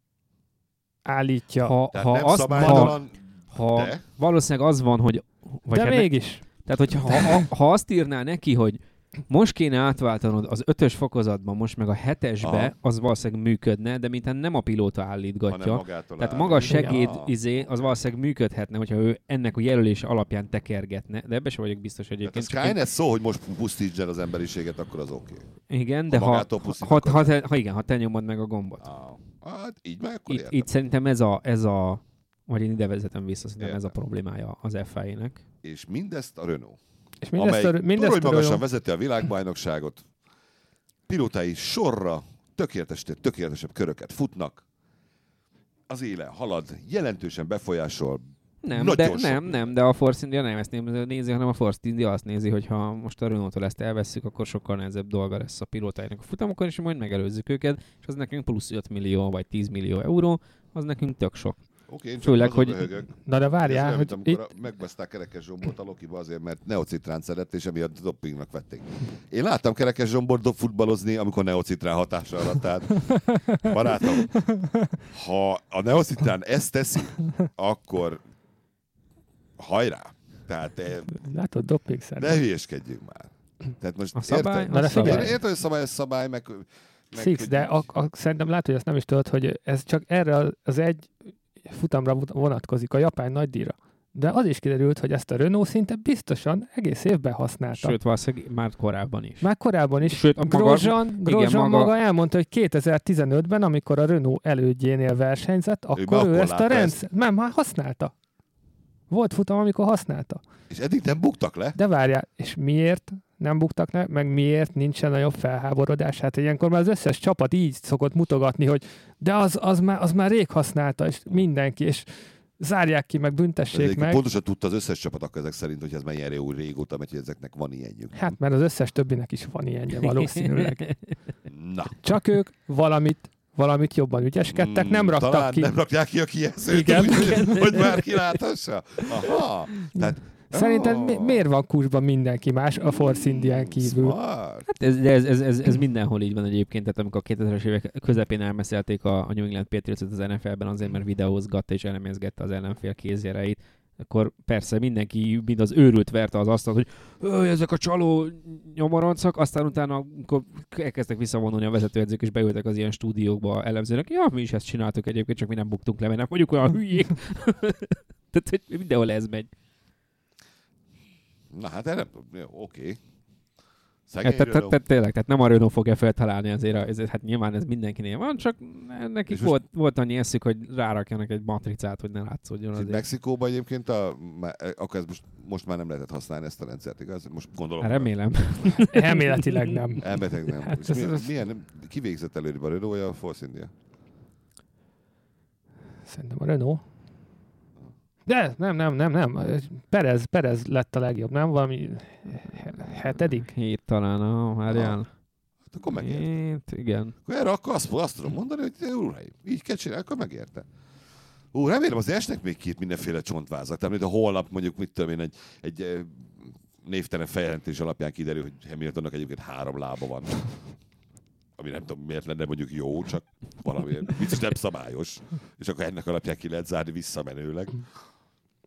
állítja, Ha, tehát ha, nem azt, ha, szabálytalan, ha de, valószínűleg az van, hogy vagy de hát ne- mégis. Tehát, hogyha ha, ha, ha azt írná neki, hogy most kéne átváltanod az ötös fokozatban, most meg a hetesbe, Aha. az valószínűleg működne, de mintha nem a pilóta állítgatja. Tehát maga a segéd Ja. izé, az valószínűleg működhetne, hogyha ő ennek a jelölése alapján tekergetne, de ebbe sem vagyok biztos Tehát egyébként. a csak én- szó, hogy most pusztítsd el az emberiséget, akkor az oké. Igen, de ha ha, ha, te, ha, igen, ha te nyomod meg a gombot. Ah, hát így meg akkor Itt, értem. itt szerintem ez a, ez a, vagy én ide vezetem vissza, szerintem ez a Értem. problémája az FIA-nek. És mindezt a Renault. És mindezt, amely mindezt magasan vezeti a világbajnokságot, pilótái sorra tökéletes, tökéletesebb köröket futnak, az éle halad, jelentősen befolyásol. Nem, de, nem, nem, de a Force India nem ezt nézi, hanem a Force India azt nézi, hogy ha most a Renault-tól ezt elvesszük, akkor sokkal nehezebb dolga lesz a pilótáinak a futamokon, és majd megelőzzük őket, és az nekünk plusz 5 millió vagy 10 millió euró, az nekünk tök sok. Oké, én csak Főleg, hogy- röhögök. Na de Ez várjál, olyan, hogy amikor itt, a- megbaszták Kerekes Zsombort a Lokiba azért, mert neocitrán szedett, és emiatt dopingnak vették. Én láttam Kerekes Zsombort futballozni, amikor neocitrán hatása alatt állt. Barátom, ha a neocitrán ezt teszi, akkor hajrá! Tehát eh, látod, dopingszerű. ne hülyeskedjünk már. Tehát most A szabály, érted? Na szabály. Én értem, hogy szabály, ez szabály, meg... meg Six, hogy- de a, a, szerintem látod, hogy ezt nem is tudod, hogy ez csak erre az egy futamra vonatkozik, a japán nagydíjra. De az is kiderült, hogy ezt a Renault szinte biztosan egész évben használta. Sőt, valószínűleg már korábban is. Már korábban is. Sőt, a maga- Grosjean, Grosjean maga- maga... elmondta, hogy 2015-ben, amikor a Renault elődjénél versenyzett, akkor ő, akkor ezt a rendszert... Nem, már használta. Volt futam, amikor használta. És eddig nem buktak le? De várjál, és miért nem buktak le, meg miért nincsen nagyobb felháborodás? Hát ilyenkor már az összes csapat így szokott mutogatni, hogy de az, az, már, az már rég használta, és mindenki, és zárják ki, meg büntessék meg. pontosan tudta az összes csapat akkor ezek szerint, hogy ez ilyen jó régóta megy, hogy ezeknek van ilyenjük. Hát, mert az összes többinek is van ilyenje valószínűleg. [laughs] Na. Csak ők valamit, valamit jobban ügyeskedtek, nem Mm, raktak talán ki. nem rakják ki a kijelzőt, Igen. úgy, hogy, hogy már kiláthassa. Aha. Tehát, Szerinted Oh. mi, miért van kusban mindenki más a Force Indián kívül? Smart. Hát ez, de ez, ez, ez, ez, mindenhol így van egyébként, tehát amikor a 2000-es évek közepén elmeszelték a, a New England Patriots-ot az NFL-ben azért, mert videózgatta és elemezgette az ellenfél kézjereit, akkor persze mindenki, mind az őrült verte az asztalt, hogy ezek a csaló nyomoroncok, aztán utána, amikor elkezdtek visszavonulni a vezetőedzők, és beültek az ilyen stúdiókba elemzőnek, ja, mi is ezt csináltuk egyébként, csak mi nem buktunk le, mert nem vagyunk olyan hülyék. [laughs] Tehát, hogy mindenhol ez megy. Na hát erre, oké. Hát, Szegény tehát, tehát, tehát, tényleg, tehát nem a Renault fogja feltalálni azért, a- ezért, hát nyilván ez mindenkinél van, csak nekik És volt, volt annyi eszük, hogy rárakjanak egy matricát, hogy ne látszódjon azért. Mexikóban egyébként, a, má- akkor ez most, most már nem lehetett használni ezt a rendszert, igaz? Most gondolom. Hát remélem. [laughs] Elméletileg nem. Elmetek nem. Hát És ez- milyen, ez- milyen, kivégzett előbb a Renault, vagy a Force India? Szerintem a Renault. De nem, nem, nem, nem. Perez, Perez lett a legjobb, nem? Valami he- hetedik? Hét talán, ah, várjál. Hát akkor megérte. Hét, igen. Akkor erre akkor azt, azt tudom mondani, hogy uraim, így kell csinálni, akkor megérte. Ú, remélem az esnek még két mindenféle csontvázak. Tehát, mint a holnap mondjuk, mit tudom én, egy, egy eh, névtelen feljelentés alapján kiderül, hogy Hamiltonnak egyébként három lába van. Ami nem tudom, miért lenne mondjuk jó, csak valamiért biztos nem szabályos. És akkor ennek alapján ki lehet zárni visszamenőleg.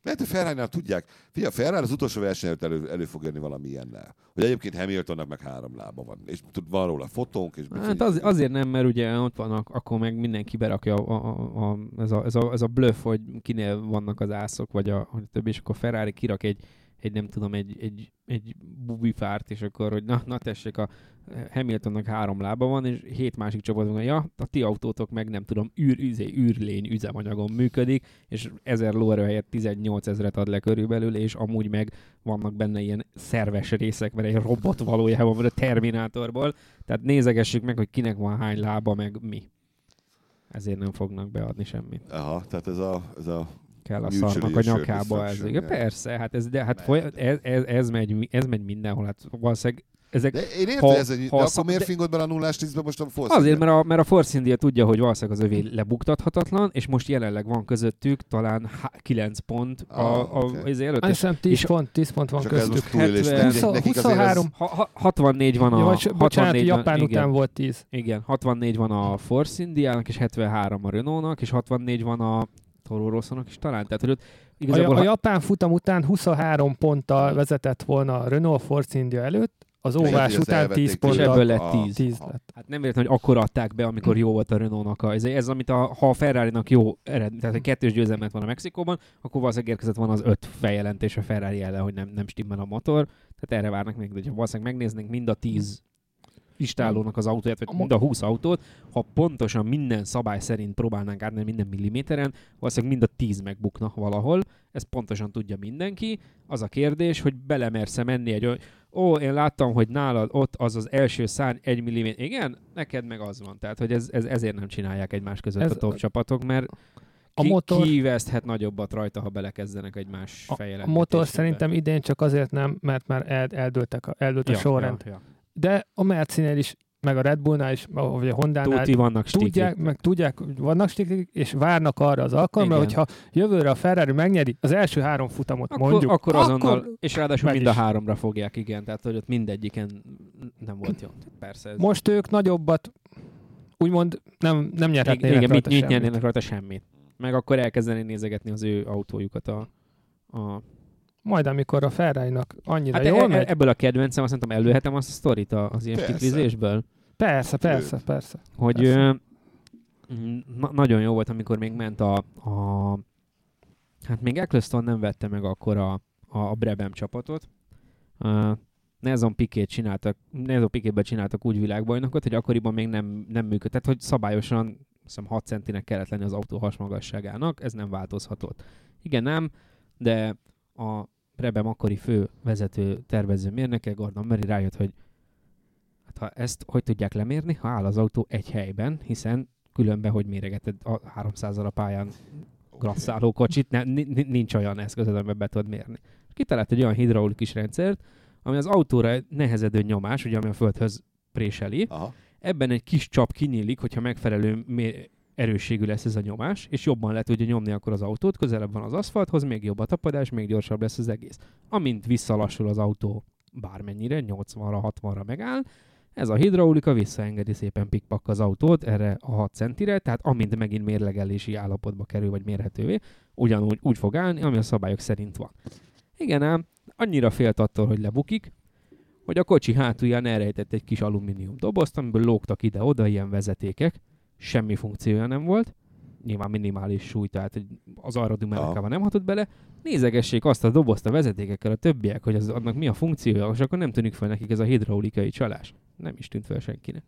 Lehet, hogy ferrari tudják. Figyelj, Ferrari az utolsó verseny előtt elő, elő fog jönni valami ilyennel. Hogy egyébként Hamiltonnak meg három lába van. És tud, van róla fotónk. És Hát az, azért nem, mert ugye ott vannak, akkor meg mindenki berakja a, a, a, ez, a, ez, a, ez a bluff, hogy kinél vannak az ászok, vagy a, a többi, és akkor Ferrari kirak egy, egy nem tudom, egy, egy, egy bubifárt, és akkor, hogy na, na tessék, a Hamiltonnak három lába van, és hét másik csapat van, ja, a ti autótok meg nem tudom, űr, üzé, űrlény üzemanyagon működik, és 1000 lóerő helyett 18 ezeret ad le körülbelül, és amúgy meg vannak benne ilyen szerves részek, mert egy robot valójában van a Terminátorból, tehát nézegessük meg, hogy kinek van hány lába, meg mi. Ezért nem fognak beadni semmit. Aha, tehát ez a, ez a Kell a Mutually szarnak a nyakába ez. Igen, persze, hát ez, de hát foly, ez, ez, ez, megy, ez megy mindenhol. Hát valószínűleg ezek De én értem, Ha- ez egy, ha de akkor miért fingod bele a nullás tízbe most a Force Azért, mert a, mert a Force India tudja, hogy valószínűleg az övé lebuktathatatlan, és most jelenleg van közöttük talán 9 pont a, Ah, a, oké. az előtt. Azt hiszem 10 és- pont, 10 pont van Csak ez köztük. most túlélés. 70, nekik- nekik azért ez- 23. Ha, ha, 64 van a... Ja, vagy, bocsánat, 64 van- Japán igen, után volt 10. Igen, 64 van a Force Indiának, és 73 a Renault-nak, és 64 van a Toro is talán. Tehát, hogy ott A, igazából... a ha- japán futam után 23 ponttal vezetett volna a Renault Force India előtt, az óvás után elvették 10 tőle. És ebből lett Ah, 10. 10 ah. lett. Hát nem véletlen, hogy akkor adták be, amikor jó volt a Renault-nak. A, ez, ez amit a, ha a Ferrari-nak jó eredmény, tehát egy kettős győzelmet van a Mexikóban, akkor valószínűleg érkezett van az öt feljelentés a Ferrari ellen, hogy nem, nem stimmel a motor. Tehát erre várnak még, de ha valószínűleg megnéznénk mind a 10 istálónak az autóját, vagy mind a 20 autót, ha pontosan minden szabály szerint próbálnánk átmenni minden milliméteren, valószínűleg mind a 10 megbukna valahol. Ezt pontosan tudja mindenki. Az a kérdés, hogy belemersz menni egy olyan, ó, én láttam, hogy nálad ott az az első szárny egy milliméter. Igen, neked meg az van. Tehát, hogy ez, ez ezért nem csinálják egymás között Ez- a top csapatok, mert A ki, motor- kiveszthet nagyobbat rajta, ha belekezdenek egymás A, a motor szerintem idén csak azért nem, mert már el, eldőltek a, eldőlt a ja, sorrend. Ja, ja. De a Mercinél is meg a Red Bullnál is, vagy a Honda-nál Tuti vannak stiklik. tudják, meg tudják, hogy vannak stiklik, és várnak arra az alkalomra, Igen. hogyha jövőre a Ferrari megnyeri az első három futamot, Akkor, mondjuk, akkor azonnal, akkor és ráadásul mind a is. háromra fogják, igen, tehát hogy ott mindegyiken nem volt jó. Persze ez. most ők nagyobbat, úgymond nem, nem nyerhetnének igen, rajta mit semmit. nyernének rajta semmit. Meg akkor elkezdeni nézegetni az ő autójukat a, a Majd amikor a Ferrari-nak annyira Hát jól e, megy, e, ebből a kedvencem, azt szerintem előhetem azt a sztorit az ilyen stiklizésből, persze, persze, persze. hogy Persze. ö, na, nagyon jó volt, amikor még ment a, a hát még Eccleston nem vette meg akkor a, a, a Brabham csapatot. Uh, Nelson Piquet csináltak, Nelson Piquetben csináltak úgy világbajnokot, hogy akkoriban még nem, nem működött, tehát hogy szabályosan hiszem 6 centinek kellett lenni az autó hasmagasságának, ez nem változhatott. Igen, nem, de a Brabham akkori fő vezető tervező mérnöke, Gordon Murray rájött, hogy hát ha ezt hogy tudják lemérni, ha áll az autó egy helyben, hiszen különben hogy méregeted a 300 a pályán grasszáló kocsit, ni- nincs olyan eszközöd, amiben be tudod mérni. Kitalált egy olyan hidraulikus rendszert, ami az autóra nehezedő nyomás, ugye ami a földhöz préseli, Aha. ebben egy kis csap kinyílik, hogyha megfelelő mé- erősségű lesz ez a nyomás, és jobban le tudja nyomni akkor az autót, közelebb van az aszfalthoz, még jobb a tapadás, még gyorsabb lesz az egész. Amint visszalassul az autó bármennyire, 80-ra, 60-ra megáll, ez a hidraulika visszaengedi szépen pikpak az autót erre a 6 centire, tehát amint megint mérlegelési állapotba kerül, vagy mérhetővé, ugyanúgy úgy fog állni, ami a szabályok szerint van. Igen ám, annyira félt attól, hogy lebukik, hogy a kocsi hátulján elrejtett egy kis alumínium dobozt, amiből lógtak ide-oda ilyen vezetékek, semmi funkciója nem volt, nyilván minimális súly, tehát az aerodinamikával nem hatott bele, nézegessék azt a dobozt a vezetékekkel a többiek, hogy az, annak mi a funkciója, és akkor nem tűnik fel nekik ez a hidraulikai csalás. Nem is tűnt fel senkinek.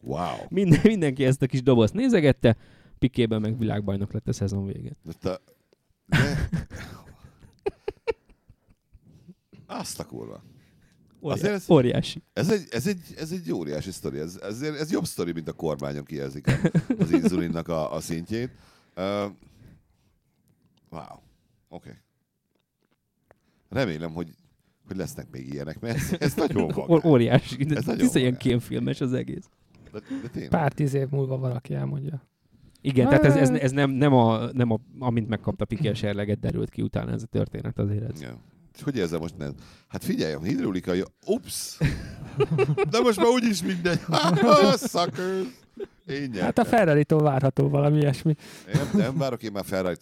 Wow. Minden, mindenki ezt a kis dobozt nézegette, Pikében meg világbajnok lett a szezon végén. De te... De... [laughs] Azt a kurva. Azért ez- óriási. Ez egy, ez egy, ez egy óriási sztori. Ez, ez, ez jobb sztori, mint a kormányon kijelzik az inzulinnak a, a szintjét. Uh, wow. Oké. Okay. Remélem, hogy, hogy lesznek még ilyenek, mert ez, ez nagyon [laughs] vagány. óriási. De Ez nagyon ilyen kémfilmes az egész. De, de tényleg. Pár tíz év múlva valaki elmondja. Igen, tehát ez, ez, ez nem, nem, a, nem a, amint megkapta Piqué a serleget, derült ki utána ez a történet azért. Ez. Ja. Hogy érzem most nem? Hát figyelj, a hidraulikai... Ups! De most már úgyis mindegy. [laughs] Suckers! Én nyertem. Hát a Ferrari-tól várható valami ilyesmi. Nem, nem várok én már ferrari.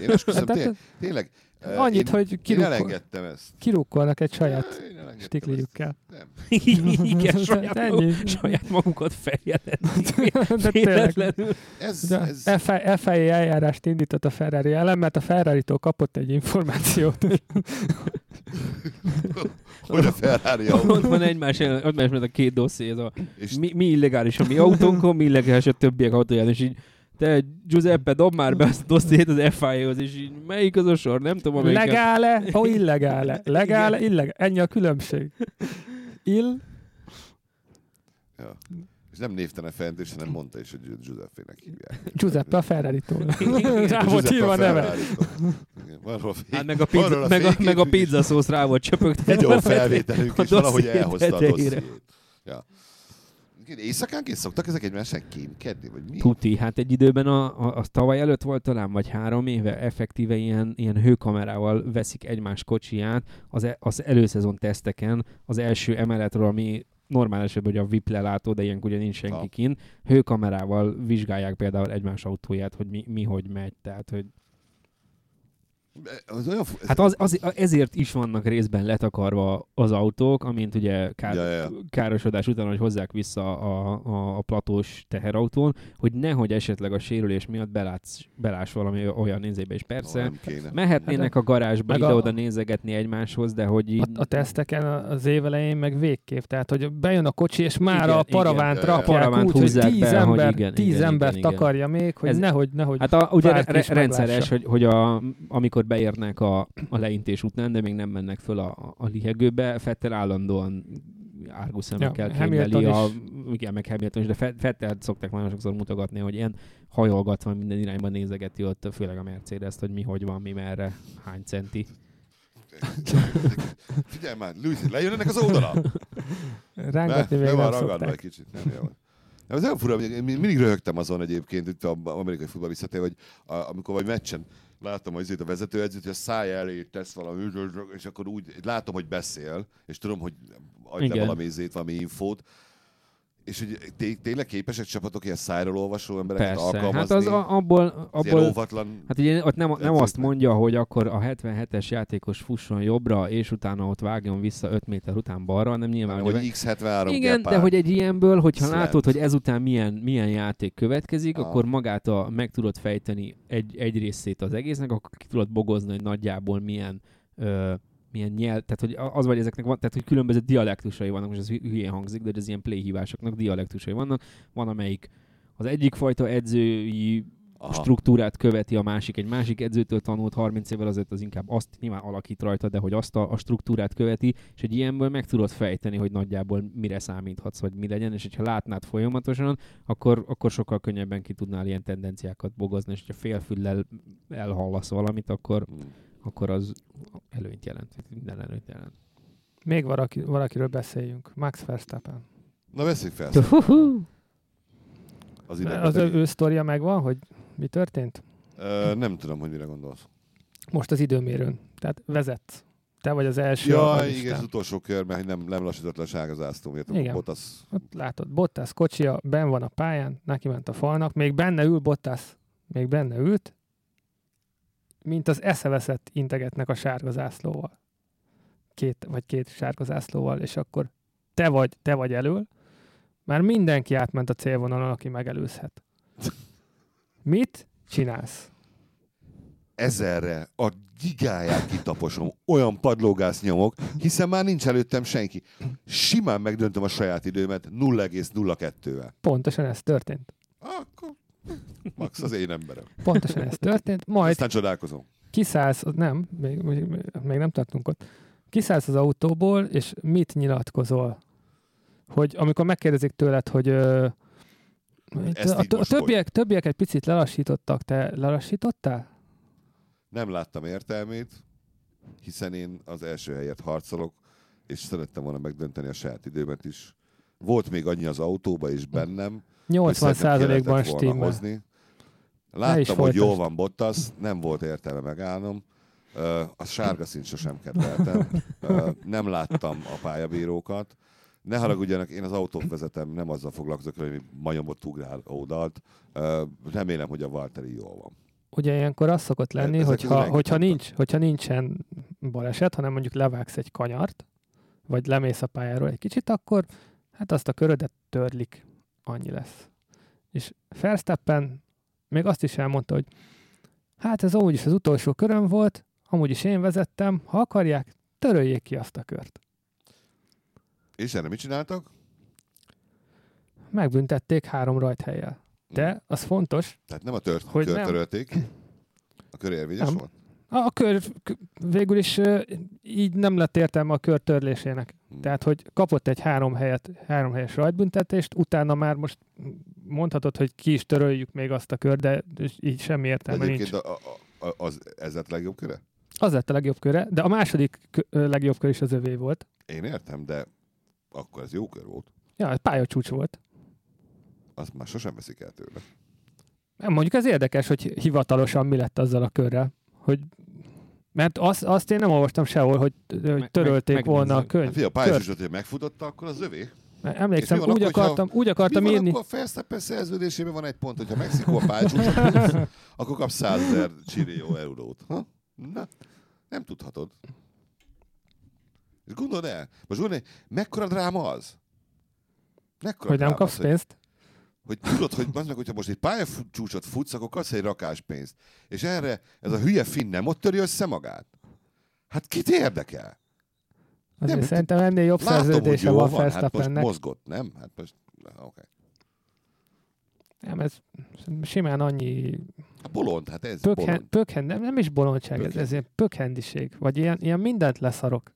Én [laughs] esküszöm, tényleg, tényleg Annyit, én, hogy elengedtem ezt. kirukkolnak egy saját stikliükkel. Nem. [laughs] [laughs] Igen, saját, Ennyi. maguk, saját magukat feljelentik. [laughs] De tényleg. Ez, De ez, FI- FIA eljárást indított a Ferrari ellen, mert a Ferrari-tól kapott egy információt. hogy a Ferrari Ott van egymás van ez a két dosszé, ez a És mi, mi illegális a mi autónkon, mi illegális a többiek autóján, és így te Giuseppe, dob már be azt a dossziét az FIA-hoz, és így melyik az a sor, nem tudom, amelyiket. Legále, ó, [laughs] illegále. Legále, illegále. Ennyi a különbség. Ill, Ja. És nem névtelen feljelentés, hanem mondta is, hogy Giuseppe-nek hívják. Giuseppe a Ferrari-tól. Igen. [laughs] Rá volt írva a neve. Hát meg a pizza, meg a, meg a pizza szósz rá volt csöpögtetve. Videó felvételünk A is valahogy elhozta a dossziét. Ja. Éjszakánként szoktak ezek egymással kémkedni, vagy mi? Tuti, hát egy időben a, a, a tavaly előtt volt talán, vagy három éve effektíve ilyen, ilyen hőkamerával veszik egymás kocsiját az, e, az előszezon teszteken, az első emeletről, ami normál esetben ugye a VIP lelátó, de ilyenkor ugye nincs senki Ha. kint, hőkamerával vizsgálják például egymás autóját, hogy mi, mi hogy megy, tehát hogy Az olyan, fu- Hát az, az, ezért is vannak részben letakarva az autók, amint ugye kár, Ja, ja. károsodás után, hogy hozzák vissza a, a, a platós teherautón, hogy nehogy esetleg a sérülés miatt belátsz, beláss valami olyan nézébe, és persze kéne. mehetnének a garázsba Meg a- ide-oda nézegetni egymáshoz, de hogy így... A, a teszteken az év elején meg végképp, tehát hogy bejön a kocsi, és már Igen, a paravánt igen. rakják paravánt úgy, hogy tíz be, hogy ember, igen, tíz igen, ember igen, igen. takarja még, hogy Ez- nehogy, nehogy Hát a, ugye re, is rendszeres, hogy, hogy a, amikor beérnek a, a leintés után, de még nem mennek föl a, a lihegőbe, Fettel állandóan árguszemekkel Ja, ja, Hamilton a, igen, meg Hamilton is, de Fe- Fettelt szokták nagyon sokszor mutogatni, hogy ilyen hajolgatva minden irányba nézegeti ott, főleg a Mercedes, hogy mi hogy van, mi merre, hány centi. [laughs] Figyelj már, Luis, lejönnek az oldala. Rángatni még van nem ragadva szokták. egy kicsit. Nem, jó. Nem, ez nem fura, én mindig röhögtem azon egyébként, itt a amerikai futball visszatér, hogy a, amikor vagy meccsen láttam az a vezetőedzőt, hogy a szája elé tesz valami, és akkor úgy látom, hogy beszél, és tudom, hogy adj le valami izét, valami infót, és hogy té- tényleg képesek csapatok ilyen szájról olvasó embereket Persze. alkalmazni? Hát az a, abból, abból óvatlan... Hát ugye ott nem, nem azt mondja, hogy akkor a 77-es játékos fusson jobbra, és utána ott vágjon vissza 5 méter után balra, hanem nyilván... ugye- hogy X73 igen, de hogy egy ilyenből, hogyha Slant. látod, hogy ezután milyen, milyen játék következik, Ah. akkor magát a, meg tudod fejteni egy, egy részét az egésznek, akkor ki tudod bogozni, hogy nagyjából milyen ö, milyen nyelv, tehát hogy az vagy ezeknek van, tehát hogy különböző dialektusai vannak, most ez hü- hülyén hangzik, de hogy az ilyen play hívásoknak dialektusai vannak. Van, amelyik az egyik fajta edzői Aha. struktúrát követi a másik, egy másik edzőtől tanult 30 évvel azért az inkább azt nyilván alakít rajta, de hogy azt a, a struktúrát követi, és egy ilyenből meg tudod fejteni, hogy nagyjából mire számíthatsz, vagy mi legyen, és hogyha látnád folyamatosan, akkor, akkor sokkal könnyebben ki tudnál ilyen tendenciákat bogozni, és hogyha félfüllel elhallasz valamit, akkor, Mm. Akkor az előnyt jelent, minden előnyt jelent. Még valaki, valakiről beszéljünk. Max Verstappen. Na veszik fel az Az ő, ő sztoria megvan, hogy mi történt? Ö, nem tudom, hogy mire gondolsz. Most az időmérőn. Tehát vezet. Te vagy az első. Ja, igen, az utolsó kör, mert nem, nem lassított le a sárga zászló miatt. Igen. Bottas. Ott látod, Bottas kocsia ben van a pályán, neki ment a falnak, még benne ül Bottas, még benne ült, mint az eszeveszett integetnek a sárga zászlóval. Két, vagy két sárga zászlóval, és akkor te vagy, te vagy elől, már mindenki átment a célvonalon, aki megelőzhet. Mit csinálsz? Ezerre a gigáját kitaposom, olyan padlógász nyomok, hiszen már nincs előttem senki. Simán megdöntöm a saját időmet 0,02-vel. Pontosan ez történt. Akkor Max az én emberem. Pontosan ez történt. Majd Aztán csodálkozom. kiszállsz, nem, még, még, még nem tartunk ott. Kiszállsz az autóból, és mit nyilatkozol? Hogy amikor megkérdezik tőled, hogy ö, Ezt a, a, többiek, többiek egy picit lelassítottak, te lelassítottál? Nem láttam értelmét, hiszen én az első helyet harcolok, és szerettem volna megdönteni a saját időmet is. Volt még annyi az autóba és bennem, hogy 80 szerintem százalékban kellett volna stimmel. hozni. is Láttam, hogy jól van Bottas, nem volt értelme megállnom. A sárga szint sosem kedveltem. Nem láttam a pályabírókat. Ne haragudjanak, én az autót vezetem, nem azzal foglalkozok, hogy majomot ugrál oldalt. Ö, Remélem, hogy a Valtteri jól van. Ugye ilyenkor az szokott lenni, Ezek hogyha, hogyha, nincs, hogyha nincsen baleset, hanem mondjuk levágsz egy kanyart, vagy lemész a pályáról egy kicsit, akkor hát azt a körödet törlik, annyi lesz. És Verstappen még azt is elmondta, hogy hát ez amúgy is az utolsó köröm volt, amúgy is én vezettem, ha akarják, töröljék ki azt a kört. És erre mit csináltak? Megbüntették három rajthelyjel. De az fontos, Tehát nem a tört, Hogy kört nem. törölték. A kör érvényes Nem. volt? A, kör végül is így nem lett értelme a kör törlésének. Hmm. Tehát, hogy kapott egy három, helyet, három helyes rajtbüntetést, utána már most mondhatod, hogy ki is töröljük még azt a kör, de így semmi értelme nincs. Egyébként a, a, a, az, ez lett a legjobb köre? Az lett a legjobb köre, de a második legjobb kör is az övé volt. Én értem, de akkor ez jó kör volt. Ja, ez pályacsúcs volt. Azt már sosem veszik el tőle. Mondjuk ez érdekes, hogy hivatalosan mi lett azzal a körrel. Hogy mert azt, azt én nem olvastam sehol, hogy, hogy meg- törölték megnézzük. volna a Hát könyv. figyelj, a pályázat, hogy megfutotta, akkor az övé. Mert Emlékszem, van úgy akkor, akartam, úgy akartam Mi van írni. akkor a Verstappen szerződésében van egy pont, hogyha Mexikó a pályázat, [laughs] akkor kap 100 ezer csillió eurót. Ha? Na, nem tudhatod. És gondold el, most gondold, el, mekkora dráma az? Mekkora Hogy nem kapsz az, pénzt? Hogy tudod, hogy, meg, hogyha most egy pályacsúcsot futsz, akkor kapsz egy rakás pénzt. És erre ez a hülye finn nem ott töri össze magát? Hát kit érdekel? Azért Nem, szerintem ennél jobb Látom, szerződése van hát most mozgott, nem? Hát most, oké. Okay. Nem, ez simán annyi A bolond, hát ez pökhend, bolond. pökhend nem, nem is bolondság, ez, ez Pökhendi. ilyen pökhendiség, vagy ilyen, ilyen mindent leszarok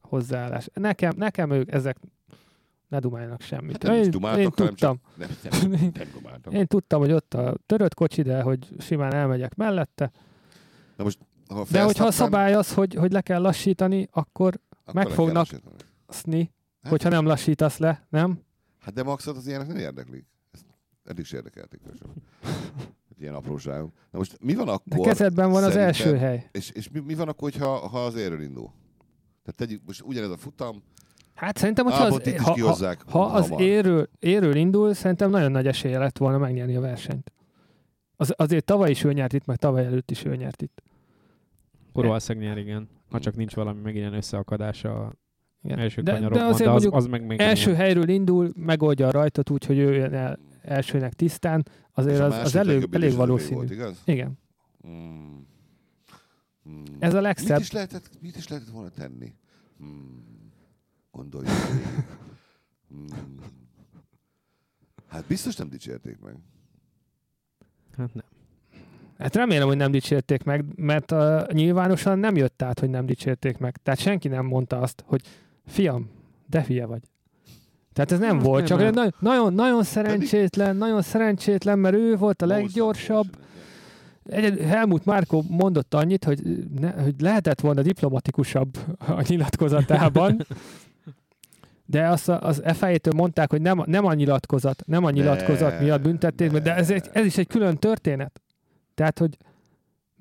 hozzáállás. Nekem, nekem ők ezek ne dumáljanak semmit. Hát nem is én, dumáltak, én tudtam, Nem, nem, nem [laughs] dumáltam. én tudtam, hogy ott a törött kocsi, de hogy simán elmegyek mellette. ha De hogyha a szabály az, hogy, hogy le kell lassítani, akkor akkor meg fognak- szni, Hát, hogyha nem lassítasz le, nem? Hát de Maxot az ilyenek nem érdeklik. Ezt eddig is érdekelték sem. Ilyen apróságok. Na most mi van De akkor? kezedben van az első hely. És, és mi, mi van akkor, hogyha, ha az érről indul? Tehát tegyük, most ugyanez a futam, Hát szerintem, hogyha az, is ha, ha, ha az hamar. éről, éről indul, szerintem nagyon nagy esélye lett volna megnyerni a versenyt. Az, azért tavaly is ő nyert itt, meg tavaly előtt is ő nyert itt. Akkor valószínűleg nyer, igen. Ha csak nincs valami megint ilyen összeakadása a Igen. első de, kanyarokban, de de, azért az, mondjuk az meg még első nyer. helyről indul, megoldja a rajtot úgy, hogy ő jön el elsőnek tisztán, azért az, az második elég, az valószínű. Volt, igaz? Igen. Hmm. Hmm. Ez a Mit legszebb. is, lehetett, mit is lehetett volna tenni? Hmm. Gondoljuk. Hmm. Hát biztos nem dicsérték meg. Hát nem. Hát remélem, hogy nem dicsérték meg, mert uh, nyilvánosan nem jött át, hogy nem dicsérték meg. Tehát senki nem mondta azt, hogy fiam, de hülye vagy. Tehát ez nem Hát volt, nem, csak nem. nagyon, nagyon, nagyon szerencsétlen, nagyon szerencsétlen, mert ő volt a leggyorsabb. Egy, Helmut Márkó mondott annyit, hogy, ne, hogy lehetett volna diplomatikusabb a nyilatkozatában, [laughs] de azt a- az FIA-től mondták, hogy nem, nem a nyilatkozat, nem a nyilatkozat Ne, miatt büntették, meg, de ez, egy, ez is egy külön történet. Tehát, hogy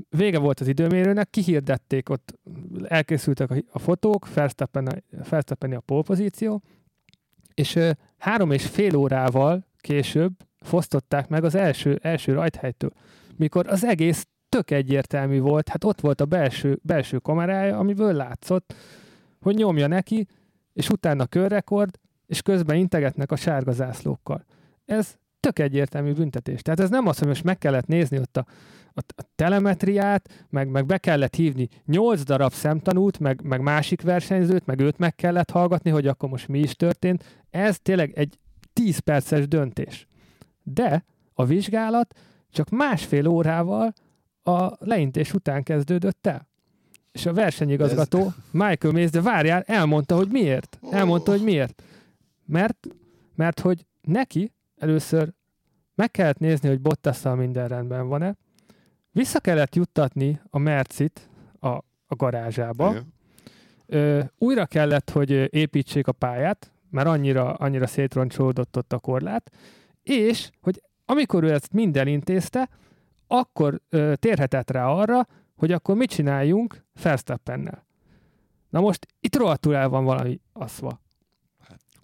vége volt az időmérőnek, kihirdették ott, elkészültek a, a fotók, Verstappen a, Verstappen a polpozíció, és ö, három és fél órával később fosztották meg az első, első rajthelytől, mikor az egész tök egyértelmű volt, hát ott volt a belső, belső kamerája, amiből látszott, hogy nyomja neki, és utána körrekord, és közben integetnek a sárga zászlókkal. Ez tök egyértelmű büntetés. Tehát ez nem az, hogy most meg kellett nézni ott a, a, a telemetriát, meg, meg be kellett hívni nyolc darab szemtanút, meg, meg másik versenyzőt, meg őt meg kellett hallgatni, hogy akkor most mi is történt. Ez tényleg egy 10 perces döntés. De a vizsgálat csak másfél órával a leintés után kezdődött el. És a versenyigazgató, Michael Mays, de várjál, elmondta, hogy miért. Elmondta, hogy miért. Mert, mert hogy neki először meg kellett nézni, hogy Bottasszal minden rendben van-e, vissza kellett juttatni a Mercit a, a garázsába, Igen. ö, újra kellett, hogy építsék a pályát, mert annyira, annyira szétroncsolódott ott a korlát, és hogy amikor ő ezt minden intézte, akkor ö, térhetett rá arra, hogy akkor mit csináljunk Verstappennel. Na most itt rohadtul el van valami aszva.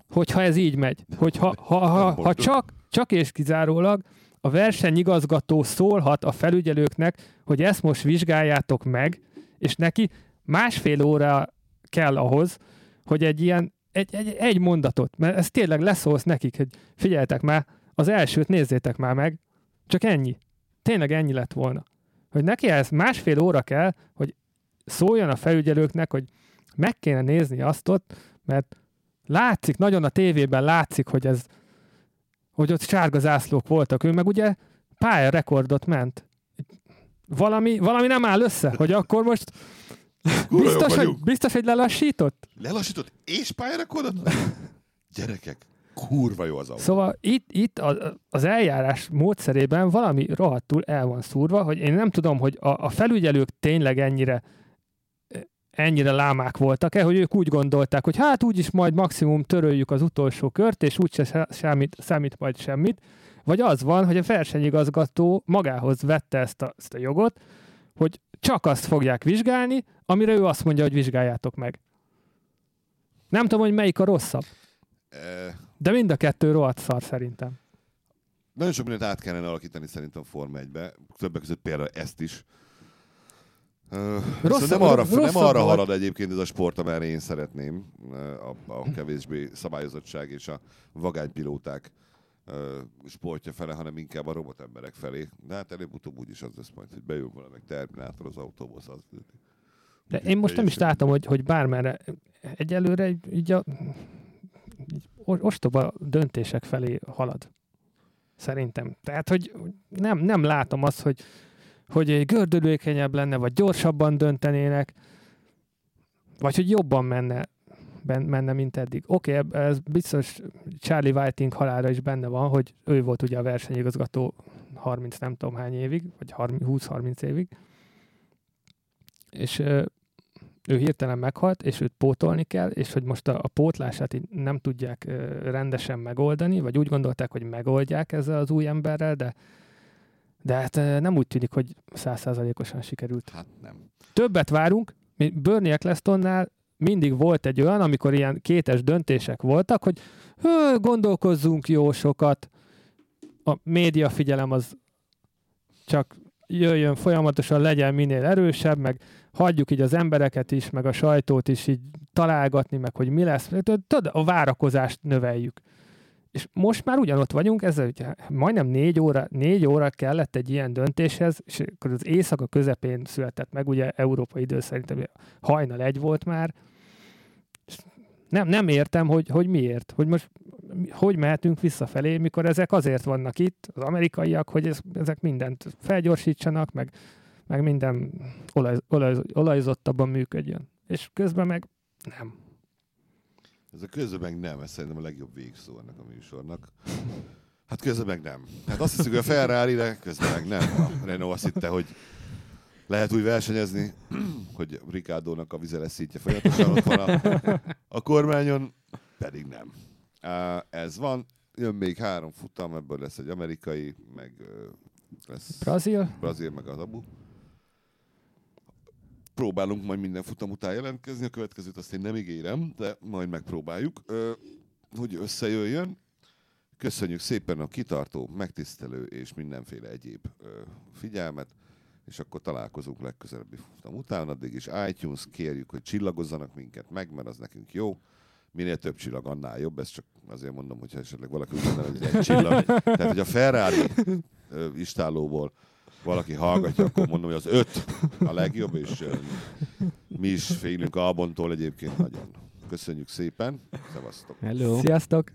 Hogyha ez így megy. Hogyha ha, ha, ha csak, csak és kizárólag a versenyigazgató szólhat a felügyelőknek, hogy ezt most vizsgáljátok meg, és neki másfél óra kell ahhoz, hogy egy ilyen, egy, egy, egy mondatot, mert ez tényleg leszólsz nekik, hogy figyeljetek már, az elsőt nézzétek már meg, csak ennyi. Tényleg ennyi lett volna. Hogy neki ez másfél óra kell, hogy szóljon a felügyelőknek, hogy meg kéne nézni azt ott, mert látszik, nagyon a tévében látszik, hogy ez, hogy ott sárga zászlók voltak. Ő meg ugye pályarekordot ment. Valami, valami nem áll össze, hogy akkor most biztos, hogy, biztos, hogy lelassított? Lelassított és pályárakordot? [laughs] Gyerekek, kurva jó az autó. Szóval itt, itt az eljárás módszerében valami rohadtul el van szúrva, hogy én nem tudom, hogy a, a felügyelők tényleg ennyire ennyire lámák voltak-e, hogy ők úgy gondolták, hogy hát úgyis majd maximum töröljük az utolsó kört, és úgyse se- számít, számít majd semmit, vagy az van, hogy a versenyigazgató magához vette ezt a, ezt a jogot, hogy csak azt fogják vizsgálni, amire ő azt mondja, hogy vizsgáljátok meg. Nem tudom, hogy melyik a rosszabb, de mind a kettő rohadt szar szerintem. Nagyon sok mindent át kellene alakítani szerintem Forma 1-be. Többek között például ezt is. Uh, Rossz- nem arra, rosszabb nem arra volt. halad egyébként ez a sport, amerre én szeretném. A, a kevésbé szabályozottság és a vagánypilóták ö, sportja fele, hanem inkább a robotemberek felé. De hát előbb-utóbb úgyis az lesz majd, hogy bejön valamelyik Terminátor az autóból. Az De én most nem is látom, hogy, hogy bármerre egyelőre így- a ostoba döntések felé halad. Szerintem. Tehát, hogy nem, nem látom azt, hogy, hogy egy gördülékenyebb lenne, vagy gyorsabban döntenének, vagy hogy jobban menne, ben, menne mint eddig. Oké, okay, ez biztos Charlie Whiting halára is benne van, hogy ő volt ugye a versenyigazgató 30 nem tudom hány évig, vagy 30 20-30 évig. és ő hirtelen meghalt, és őt pótolni kell, és hogy most a, a pótlását így nem tudják ö, rendesen megoldani, vagy úgy gondolták, hogy megoldják ezzel az új emberrel, de de hát ö, nem úgy tűnik, hogy százszázalékosan sikerült. Hát nem. Többet várunk, mi Bernie Ecclestonnál mindig volt egy olyan, amikor ilyen kétes döntések voltak, hogy hő, gondolkozzunk jó sokat, a média figyelem az csak jöjjön folyamatosan, legyen minél erősebb, meg hagyjuk így az embereket is, meg a sajtót is így találgatni, meg hogy mi lesz. Tudod, a várakozást növeljük. És most már ugyanott vagyunk, ez ugye majdnem négy óra, négy óra kellett egy ilyen döntéshez, és akkor az éjszaka közepén született meg, ugye európai idő szerint ugye hajnal egy volt már. Nem, nem értem, hogy, hogy miért, hogy most hogy mehetünk visszafelé, mikor ezek azért vannak itt, az amerikaiak, hogy ez, ezek mindent felgyorsítsanak, meg, meg minden olaj, olaj, olajzottabban működjön. És közben meg nem. Ez a közben meg nem, ez szerintem a legjobb végszó ennek a műsornak. Hát közben meg nem. Hát azt hiszük, hogy a Ferrari, de közben meg nem. A Renault azt hitte, hogy lehet úgy versenyezni, hogy Ricardónak a vizeleszítje folyamatosan ott van a, a kormányon, pedig nem. Ez van, jön még három futam, ebből lesz egy amerikai, meg lesz Brazil? Brazil, meg az Abu. Próbálunk majd minden futam után jelentkezni, a következőt azt én nem ígérem, de majd megpróbáljuk, hogy összejöjjön. Köszönjük szépen a kitartó, megtisztelő és mindenféle egyéb figyelmet, és akkor találkozunk legközelebbi futam után. Addig is iTunes, kérjük, hogy csillagozzanak minket meg, mert az nekünk jó. Minél több csillag, annál jobb. Ezt csak azért mondom, hogyha esetleg valaki úgy mondaná, hogy egy csillag. [laughs] Tehát, hogy a Ferrari ö, istálóból valaki hallgatja, akkor mondom, hogy az öt a legjobb, és mi is félünk Albontól egyébként nagyon. Köszönjük szépen, szevasztok! Hello. Sziasztok!